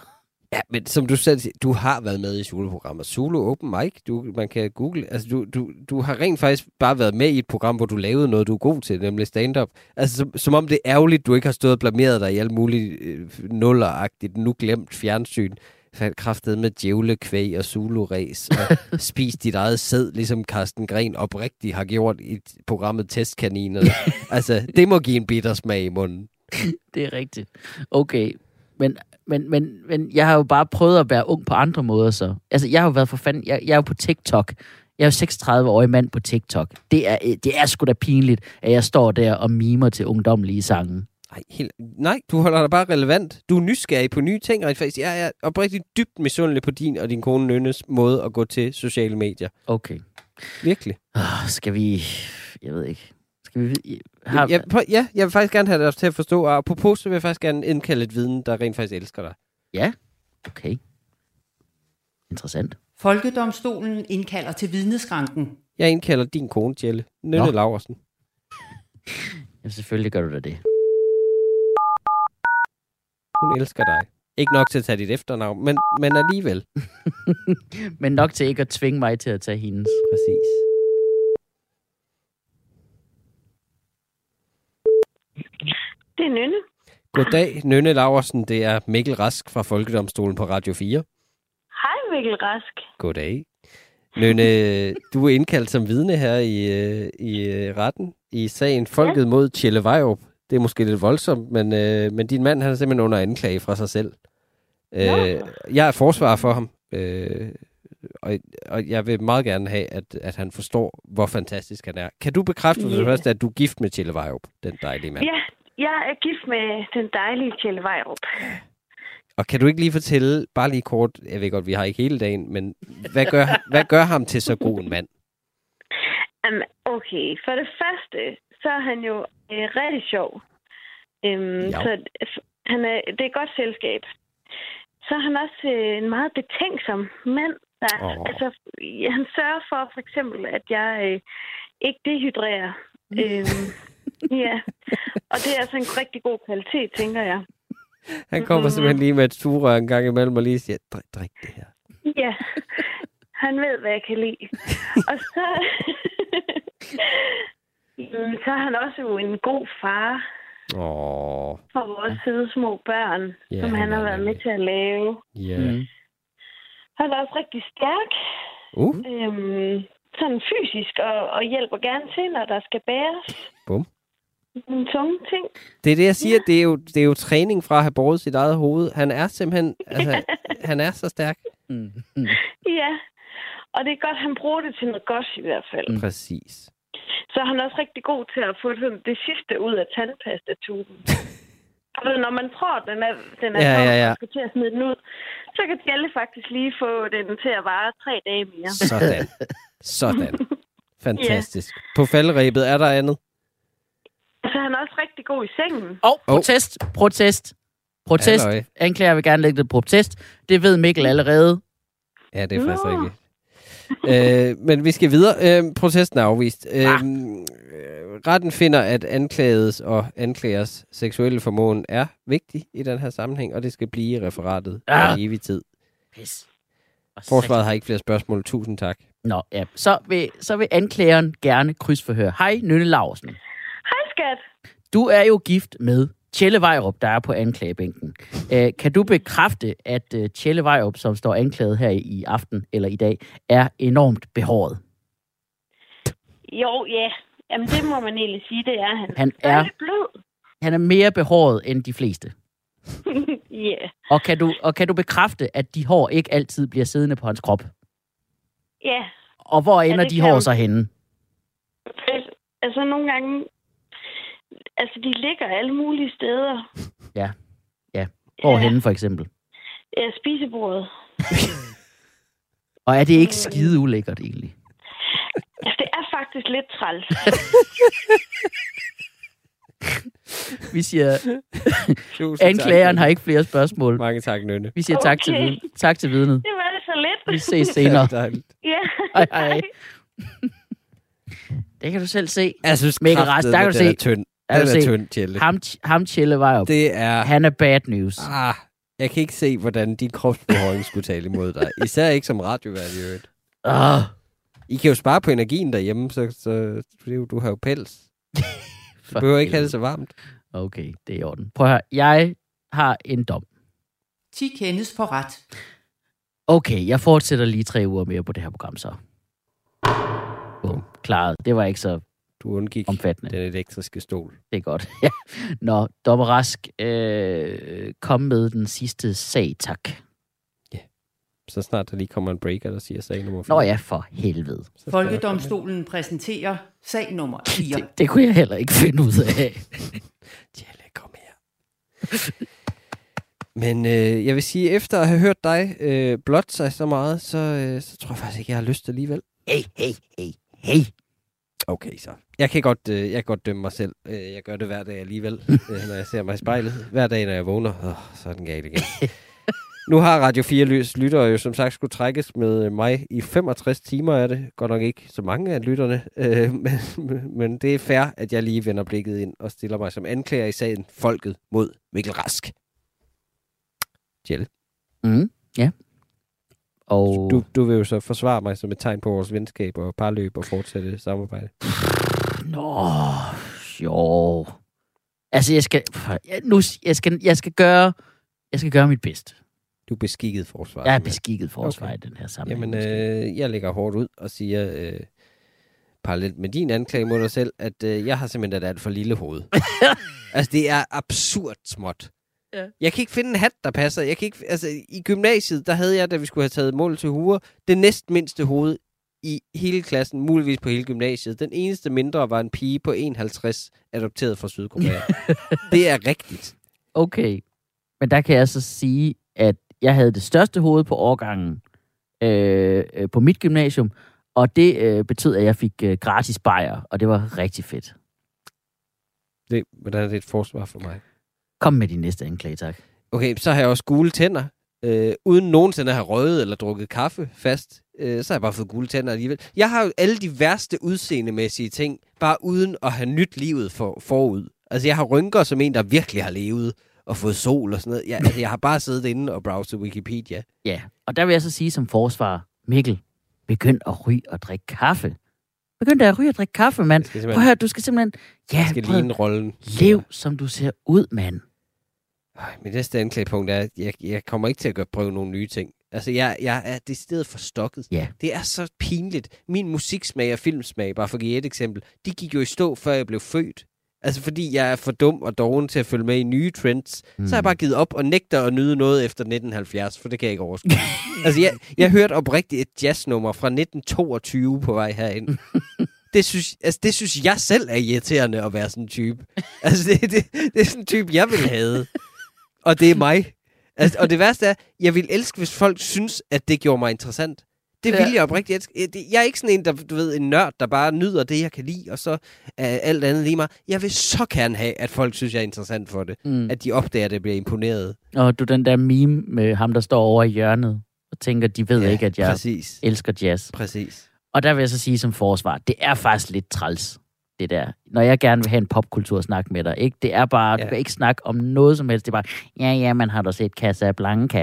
Speaker 3: Ja, men som du selv siger, du har været med i Zulu-programmer. Zulu Open Mic, du, man kan google. Altså, du, du, du har rent faktisk bare været med i et program, hvor du lavede noget, du er god til, nemlig stand-up. Altså, som, som om det er ærgerligt, du ikke har stået og blameret dig i alt muligt øh, nulleragtigt, nu glemt fjernsyn. Fandt kraftet med djævle, kvæg og Zulu-ræs, og spist dit eget sæd, ligesom Carsten Gren oprigtigt har gjort i programmet Testkaninerne. altså, det må give en bitter smag i munden.
Speaker 2: Det er rigtigt. Okay, men, men, men, men jeg har jo bare prøvet at være ung på andre måder så. Altså, jeg har jo været for fanden, jeg, jeg er jo på TikTok. Jeg er jo 36-årig mand på TikTok. Det er, det er sgu da pinligt, at jeg står der og mimer til ungdomlige sange.
Speaker 3: Nej, helt, nej, du holder dig bare relevant. Du er nysgerrig på nye ting, rent faktisk. Jeg er oprigtigt dybt misundelig på din og din kone Nynnes måde at gå til sociale medier.
Speaker 2: Okay.
Speaker 3: Virkelig.
Speaker 2: Oh, skal vi... Jeg ved ikke. Skal vi... Har,
Speaker 3: Jeg, prøv, ja, jeg vil faktisk gerne have dig til at forstå, og apropos, så vil jeg faktisk gerne indkalde et viden, der rent faktisk elsker dig.
Speaker 2: Ja, okay. Interessant.
Speaker 1: Folkedomstolen indkalder til vidneskranken.
Speaker 3: Jeg indkalder din kone, Jelle. Nynne. Laversen.
Speaker 2: Jamen, selvfølgelig gør du da det.
Speaker 3: Hun elsker dig. Ikke nok til at tage dit efternavn, men, men alligevel.
Speaker 2: Men nok til ikke at tvinge mig til at tage hendes.
Speaker 3: Præcis.
Speaker 5: Det er Nynne.
Speaker 3: Goddag, Nynne Laversen. Det er Mikkel Rask fra Folkedomstolen på Radio 4.
Speaker 5: Hej Mikkel Rask.
Speaker 3: Goddag. Nynne, du er indkaldt som vidne her i, øh, i øh, retten i sagen Folket ja. mod Tjelle Vejrup. Det er måske lidt voldsomt, men, øh, men din mand han er simpelthen under anklage fra sig selv. Øh, jeg er forsvarer for ham, øh, og, og jeg vil meget gerne have, at, at han forstår, hvor fantastisk han er. Kan du bekræfte for det første, at du er gift med Tjelle Vejrup, den dejlige mand?
Speaker 5: Ja, jeg er gift med den dejlige Kjell Vejrup.
Speaker 3: Og kan du ikke lige fortælle, bare lige kort, jeg ved godt, vi har ikke hele dagen, men hvad gør, hvad gør ham til så god en mand?
Speaker 5: Um, okay, for det første, så er han jo øh, rigtig sjov.
Speaker 3: Ja.
Speaker 5: så han er, det er et godt selskab. Så er han også øh, en meget betænksom mand. Der,
Speaker 3: Åh.
Speaker 5: oh. altså, han sørger for for eksempel, at jeg øh, ikke dehydrerer. Um, ja, og det er altså en rigtig god kvalitet, tænker jeg.
Speaker 3: Han kommer
Speaker 5: Mhm.
Speaker 3: simpelthen lige med et sugerør en gang imellem og lige siger, drik, drik det her.
Speaker 5: Ja, han ved, hvad jeg kan lide. Og så, så er han også jo en god far
Speaker 3: Åh,
Speaker 5: for vores søde små børn,
Speaker 3: ja,
Speaker 5: som
Speaker 3: han
Speaker 5: har været med til at lave.
Speaker 3: ja.
Speaker 2: Mm.
Speaker 5: Han er også rigtig stærk,
Speaker 3: Uh,
Speaker 5: øhm, sådan fysisk, og, og hjælper gerne til, når der skal bæres.
Speaker 3: Bum.
Speaker 5: Nogle tunge ting.
Speaker 3: det er det, jeg siger. Det er, jo, det er jo træning fra at have båret sit eget hoved. Han er simpelthen, altså, han er så stærk.
Speaker 2: Mm. Mm.
Speaker 5: Ja,
Speaker 6: Og det er godt, han bruger det til noget godt i hvert fald.
Speaker 3: Mm. Præcis.
Speaker 6: Så er han også rigtig god til at få det sidste ud af tandpastatuben. Og ved, når man tror, den er, den er
Speaker 3: Ja,
Speaker 6: tom,
Speaker 3: ja, ja.
Speaker 6: og skal til at smide den ud, så kan Jelle faktisk lige få den til at vare tre dage mere.
Speaker 3: Sådan. Sådan. Fantastisk. På faldrebet er der andet?
Speaker 6: Så han er også rigtig god i sengen.
Speaker 2: Og protest, protest, protest.
Speaker 3: Halløj.
Speaker 2: Anklager vil gerne lægge lidt protest. Det ved Mikkel allerede.
Speaker 3: Ja, det er faktisk
Speaker 6: Nå.
Speaker 3: rigtigt. Øh, men vi skal videre. Øh, protesten er afvist. Øh,
Speaker 2: Ah.
Speaker 3: øh, retten finder, at anklagedes og anklagers seksuelle formåen er vigtig i den her sammenhæng, og det skal blive i referatet
Speaker 2: ah.
Speaker 3: i evig tid.
Speaker 2: Pis. Og
Speaker 3: Forsvaret har ikke flere spørgsmål. Tusind tak.
Speaker 2: Nå, ja. Så vil, så vil anklageren gerne krydsforhøre. Hej, Nynne Larsen.
Speaker 6: Hej, skat.
Speaker 2: Du er jo gift med Tjelle Vejrup, der er på anklagebænken. Øh, kan du bekræfte, at øh, Tjelle Vejrup, som står anklaget her i, aften eller i dag, er enormt behåret?
Speaker 6: Jo, ja. Jamen, det må man egentlig sige, det er han.
Speaker 2: Han
Speaker 6: Han er
Speaker 2: er,
Speaker 6: blød.
Speaker 2: han er mere behåret end de fleste.
Speaker 6: Ja.
Speaker 2: Og kan, du, og kan du bekræfte, at de hår ikke altid bliver siddende på hans krop?
Speaker 6: Ja.
Speaker 2: Og hvor ender
Speaker 6: det
Speaker 2: de hår så henne?
Speaker 6: Altså, nogle gange... Altså, de ligger alle mulige steder.
Speaker 2: Hvor
Speaker 6: Ja.
Speaker 2: henne for eksempel?
Speaker 6: Ja, spisebordet.
Speaker 2: Og er det ikke skide ulækkert egentlig?
Speaker 6: Altså, det er faktisk lidt træls.
Speaker 2: Vi siger, anklageren har ikke flere spørgsmål.
Speaker 3: Mange tak, Nynne.
Speaker 2: Vi siger tak til,
Speaker 6: Okay.
Speaker 2: vidne, tak til vidnet.
Speaker 6: Det var det så lidt.
Speaker 2: Vi ses senere.
Speaker 6: Ja.
Speaker 2: Hej, hej. Det kan du selv se.
Speaker 3: Jeg synes,
Speaker 2: Mikkel Rask, der kan du
Speaker 3: er
Speaker 2: se-
Speaker 3: tynd. Den
Speaker 2: du
Speaker 3: er tynd, Tjelle.
Speaker 2: Ham, ham Tjelle Vejrup.
Speaker 3: Det er...
Speaker 2: Han er bad news.
Speaker 3: Ah, jeg kan ikke se, hvordan din kropsbehåring skulle tale imod dig. Især ikke som radiovært i øvrigt.
Speaker 2: Oh,
Speaker 3: I kan jo spare på energien derhjemme, så, så du, du har jo pels. Du behøver ikke have det så varmt.
Speaker 2: Okay, det er i orden. Prøv at høre. Jeg har en dom.
Speaker 1: 10 kendes for ret.
Speaker 2: Okay, jeg fortsætter lige tre uger mere på det her program så. Boom. Klaret. Det var ikke så
Speaker 3: Du undgik
Speaker 2: omfattende.
Speaker 3: den elektriske stol.
Speaker 2: Det er godt. Ja. Nå, Dommer Rask, øh, kom med den sidste sag, tak.
Speaker 3: Så snart der lige kommer en breaker, der siger sag nummer 4.
Speaker 2: Nå ja, for helvede.
Speaker 3: Så
Speaker 1: Folkedomstolen præsenterer sag nummer 4.
Speaker 2: Det, det kunne jeg heller ikke finde ud af.
Speaker 3: jeg- Tjelle, kom her. Men øh, jeg vil sige, efter at have hørt dig øh, blot sig så meget, så, øh, så tror jeg faktisk ikke, jeg har lyst alligevel.
Speaker 2: Hey, hey, hey, hey.
Speaker 3: Okay, så. Jeg kan godt, øh, jeg kan godt dømme mig selv. Øh, jeg gør det hver dag alligevel, øh, når jeg ser mig i spejlet. Hver dag, når jeg vågner. Oh, så er den galt igen. nu har Radio 4 løs lyttere jo som sagt skulle trækkes med øh, mig i 65 timer er det. Godt nok ikke så mange af lytterne, øh, men, men det er fair, at jeg lige vender blikket ind og stiller mig som anklager i sagen Folket mod Mikkel Rask. Jelle,
Speaker 2: Mm, ja. Og
Speaker 3: du, du vil jo så forsvare mig som et tegn på vores venskab og parløb og fortsætte samarbejde.
Speaker 2: Nå, jo. Altså, jeg skal, jeg, nu, jeg skal, jeg skal gøre, jeg skal gøre mit bedste.
Speaker 3: Du er beskikket forsvar.
Speaker 2: Jeg er beskikket forsvar
Speaker 3: Okay.
Speaker 2: i den her sammenhæng.
Speaker 3: Jamen, øh, jeg lægger hårdt ud og siger, øh, parallelt med din anklage mod dig selv, at øh, jeg har simpelthen et alt for lille hoved. altså, det er absurd småt.
Speaker 2: Ja.
Speaker 3: Jeg kan ikke finde en hat, der passer. Jeg kan ikke, altså, I gymnasiet, der havde jeg, da vi skulle have taget mål til huer, det næstmindste hoved i hele klassen, muligvis på hele gymnasiet. Den eneste mindre var en pige på 51, adopteret fra Sydkorea. det er rigtigt.
Speaker 2: Okay. Men der kan jeg så sige, at jeg havde det største hoved på årgangen øh, øh, på mit gymnasium, og det øh, betød, at jeg fik øh, gratis bajer, og det var rigtig fedt.
Speaker 3: Det, hvordan er det et forsvar for mig?
Speaker 2: Kom med din næste anklage, tak.
Speaker 3: Okay, så har jeg også gule tænder. Øh, uden nogensinde at have røget eller drukket kaffe fast, øh, så har jeg bare fået gule tænder alligevel. Jeg har jo alle de værste udseendemæssige ting, bare uden at have nyt livet for, forud. Altså, jeg har rynker som en, der virkelig har levet og fået sol og sådan noget. Jeg, altså, jeg har bare siddet inde og browset Wikipedia.
Speaker 2: Ja, og der vil jeg så sige som forsvar, Mikkel, begynd at ryge og drikke kaffe. Begynd at ryge og drikke kaffe, mand. Prøv at høre, du skal simpelthen... Ja,
Speaker 3: jeg skal ligne rollen.
Speaker 2: lev, som du ser ud, mand.
Speaker 3: Mit næste anklagepunkt er, at jeg, jeg kommer ikke til at gøre prøve nogle nye ting. Altså, jeg, jeg er decideret forstokket.
Speaker 2: Ja.
Speaker 3: Det er så pinligt. Min musiksmag og filmsmag, bare for at give et eksempel, de gik jo i stå, før jeg blev født. Altså fordi jeg er for dum og doven til at følge med i nye trends, mm. så har jeg bare givet op og nægter at nyde noget efter 1970, for det kan jeg ikke overskue. altså jeg, jeg hørte oprigtigt et jazznummer fra 1922 på vej herind. det synes, altså, det synes jeg selv er irriterende at være sådan en type. Altså, det, det, det er sådan en type, jeg vil have. Og det er mig. Altså, og det værste er, jeg vil elske, hvis folk synes, at det gjorde mig interessant. Det
Speaker 2: Ja.
Speaker 3: vil jeg oprigtigt elske. Jeg- det- er ikke sådan en, der, du ved, en nørd, der bare nyder det, jeg kan lide, og så er alt andet lige mig. Jeg vil så gerne have, at folk synes, jeg er interessant for det.
Speaker 2: Mm.
Speaker 3: At de opdager det og bliver imponeret.
Speaker 2: Og du den der meme med ham, der står over i hjørnet og tænker, de ved ja, ikke, at jeg
Speaker 3: Præcis.
Speaker 2: elsker jazz.
Speaker 3: Præcis.
Speaker 2: Og der vil jeg så sige som forsvar, det er faktisk lidt træls, det der. Når jeg gerne vil have en popkultursnak med dig, ikke? Det er bare, ja. Du kan ikke snakke om noget som helst. Det er bare, ja, ja, man har da set Casablanca.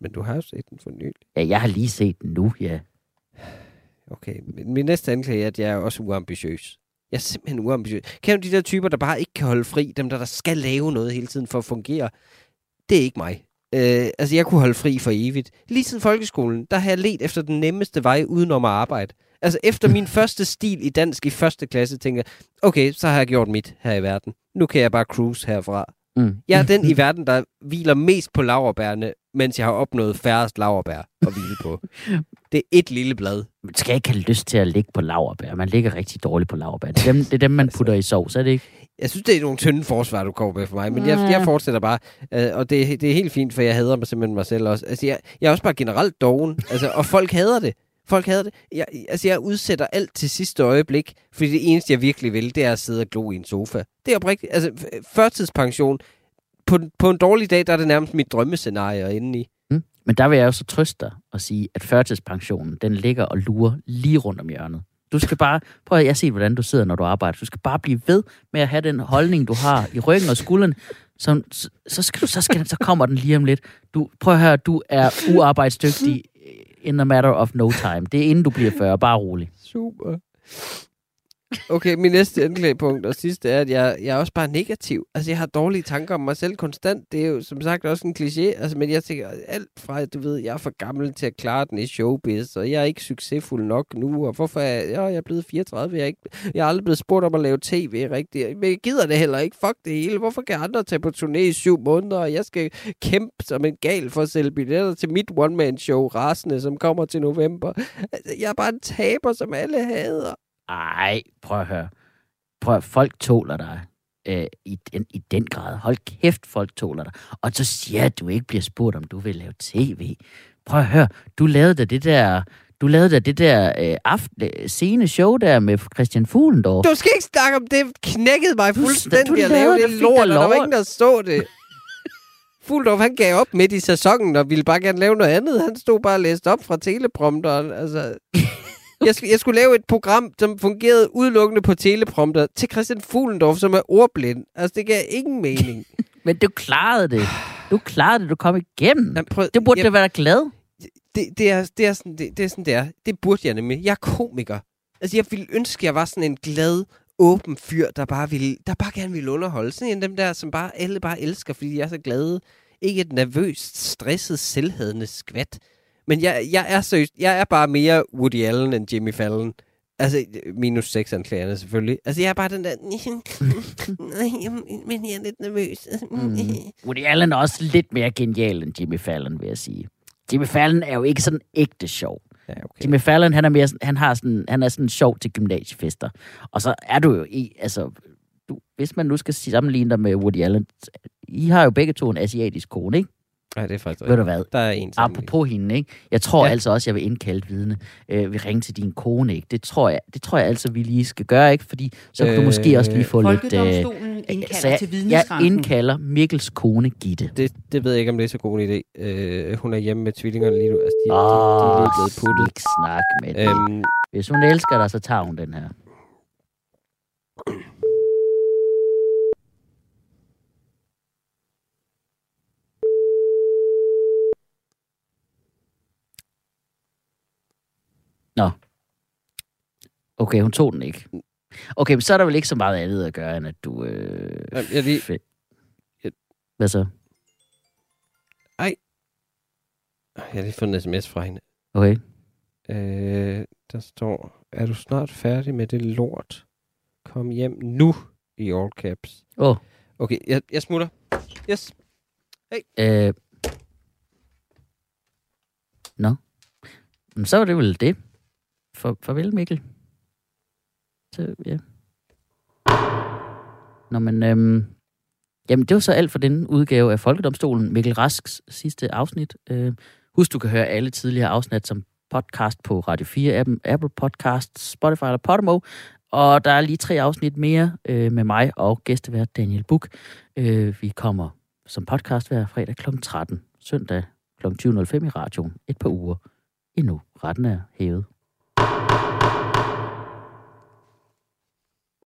Speaker 3: Men du har jo set den for nylig.
Speaker 2: Ja, jeg har lige set den nu, ja.
Speaker 3: Okay, min, min næste anklage er, at jeg er også uambitiøs. Jeg er simpelthen uambitiøs. Kan du de der typer, der bare ikke kan holde fri? Dem, der, der skal lave noget hele tiden for at fungere? Det er ikke mig. Øh, altså, jeg kunne holde fri for evigt. Lige siden folkeskolen, der har jeg let efter den nemmeste vej udenom at arbejde. Altså, efter min første stil i dansk i første klasse, tænker jeg, okay, så har jeg gjort mit her i verden. Nu kan jeg bare cruise herfra.
Speaker 2: Mm.
Speaker 3: Jeg er den i verden, der hviler mest på laverbærene, mens jeg har opnået færrest laverbær at hvile på. Det er et lille blad.
Speaker 2: Man skal ikke have lyst til at ligge på laverbær. Man ligger rigtig dårligt på laverbær. Det er dem, det er dem man putter i sovs, er det ikke?
Speaker 3: Jeg synes, det er nogle tynde forsvar, du kommer med for mig, men jeg, jeg fortsætter bare, øh, og det, det er helt fint, for jeg hader mig simpelthen mig selv også. Altså, jeg, jeg er også bare generelt doven, altså, og folk hader det. Folk havde det. Jeg, altså, jeg udsætter alt til sidste øjeblik, fordi det eneste, jeg virkelig vil, det er at sidde og glo i en sofa. Det er oprigtigt. Altså, øh, førtidspension, på, på en dårlig dag, der er det nærmest mit drømmescenarie inde i.
Speaker 2: Mm. Men der vil jeg jo så trøste dig og sige, at førtidspensionen, den ligger og lurer lige rundt om hjørnet. Du skal bare, prøv at jeg se, hvordan du sidder, når du arbejder. Du skal bare blive ved med at have den holdning, du har i ryggen og skulderen. Så, så, så, skal du, så, skal, så kommer den lige om lidt. Du, prøv at høre, du er uarbejdsdygtig in a matter of no time. Det er inden du bliver 40, bare rolig.
Speaker 3: Super. Okay, min næste anklagepunkt og sidste er, at jeg, jeg er også bare negativ. Altså, jeg har dårlige tanker om mig selv konstant. Det er jo som sagt også en kliché. Altså, men jeg tænker alt fra, at du ved, jeg er for gammel til at klare den i showbiz, og jeg er ikke succesfuld nok nu, og hvorfor er jeg, ja, jeg er blevet 34, jeg er, ikke, jeg er aldrig blevet spurgt om at lave tv rigtigt, men jeg gider det heller ikke. Fuck det hele. Hvorfor kan andre tage på turné i syv måneder, og jeg skal kæmpe som en gal for at sælge billetter til mit one-man-show, Rasende, som kommer til november. Altså, jeg er bare en taber, som alle hader.
Speaker 2: Ej, prøv at høre. Prøv at, folk tåler dig øh, i, den, i den grad. Hold kæft, folk tåler dig. Og så siger jeg, at du ikke bliver spurgt, om du vil lave tv. Prøv at høre, du lavede da det der... Du lavede da det der øh, aften, øh, scene show der med Christian Fuglendorf.
Speaker 3: Du skal ikke snakke om det. Knækkede mig fuldstændig
Speaker 2: du
Speaker 3: at lave
Speaker 2: det,
Speaker 3: lort, og der var ingen, der så det. Fuldorf, han gav op midt i sæsonen, og ville bare gerne lave noget andet. Han stod bare og læste op fra teleprompteren. Altså, jeg, skulle, jeg skulle lave et program, som fungerede udelukkende på teleprompter, til Christian Fuglendorf, som er ordblind. Altså, det gav ingen mening.
Speaker 2: Men du klarede det. Du klarede det, du kom igennem.
Speaker 3: Han prøv,
Speaker 2: Det burde
Speaker 3: jeg,
Speaker 2: da være glad.
Speaker 3: det, det, er, det, er sådan, det, det er sådan, det er. Det burde jeg nemlig. Jeg er komiker. Altså, jeg ville ønske, jeg var sådan en glad, åben fyr, der bare, ville, der bare gerne ville underholde. Sådan en af dem der, som bare, alle bare elsker, fordi de er så glade. Ikke et nervøst, stresset, selvhadende skvat. Men jeg, jeg er seriøst, jeg er bare mere Woody Allen end Jimmy Fallon. Altså, minus seks anklagerne selvfølgelig. Altså, jeg er bare den der... Men jeg er lidt nervøs.
Speaker 2: Mm. Woody Allen er også lidt mere genial end Jimmy Fallon, vil jeg sige. Jimmy Fallon er jo ikke sådan ægte sjov.
Speaker 3: Ja, okay.
Speaker 2: Jimmy Fallon, han er mere han har sådan, han er sådan sjov til gymnasiefester. Og så er du jo i, altså, du, hvis man nu skal sammenligne dig med Woody Allen, I har jo begge to en asiatisk kone, ikke?
Speaker 3: Nej, det er faktisk
Speaker 2: Ved du hvad?
Speaker 3: Der er en.
Speaker 2: Apropos hende, ikke? Jeg tror
Speaker 3: Ja.
Speaker 2: altså også, jeg vil indkalde et vidne. Øh, vi ringer til din kone, ikke? Det tror jeg, det tror jeg altså, vi lige skal gøre, ikke? Fordi så kan du
Speaker 3: Øh,
Speaker 2: måske også lige få lidt... Øh,
Speaker 1: indkalder
Speaker 2: så jeg,
Speaker 1: til
Speaker 2: jeg indkalder Mikkels kone, Gitte.
Speaker 3: Det, det ved jeg ikke, om det er så god en idé. Øh, hun er hjemme med tvillingerne lige nu. Altså, de,
Speaker 2: Åh,
Speaker 3: de, de, er lige blevet puttet.
Speaker 2: ikke snak med øhm.
Speaker 3: Øhm,
Speaker 2: Hvis hun elsker dig, så tager hun den her. Nå. Okay, hun tog den ikke. Okay, men så er der vel ikke så meget andet at gøre, end at du... Øh,
Speaker 3: Jamen, jeg lige-
Speaker 2: fe-
Speaker 3: jeg-
Speaker 2: Hvad så?
Speaker 3: jeg har lige fået en sms fra hende.
Speaker 2: Okay.
Speaker 3: Øh, der står, er du snart færdig med det lort? Kom hjem nu i all caps.
Speaker 2: Åh, oh,
Speaker 3: Okay, jeg, jeg smutter. Yes.
Speaker 2: øh... Nå. Men så var det vel det. For, farvel, Mikkel. Så, ja. Nå, men... Øhm, jamen, det var så alt for den udgave af Folkedomstolen. Mikkel Rasks sidste afsnit. Øh, husk, du kan høre alle tidligere afsnit som podcast på Radio 4, Apple, Apple Podcasts, Spotify eller Podimo. Og der er lige tre afsnit mere øh, med mig og gæstevært Daniel Buk. Øh, vi kommer som podcast hver fredag kl. 13, søndag kl. 20.05 i radioen. Et par uger endnu. Retten er hævet.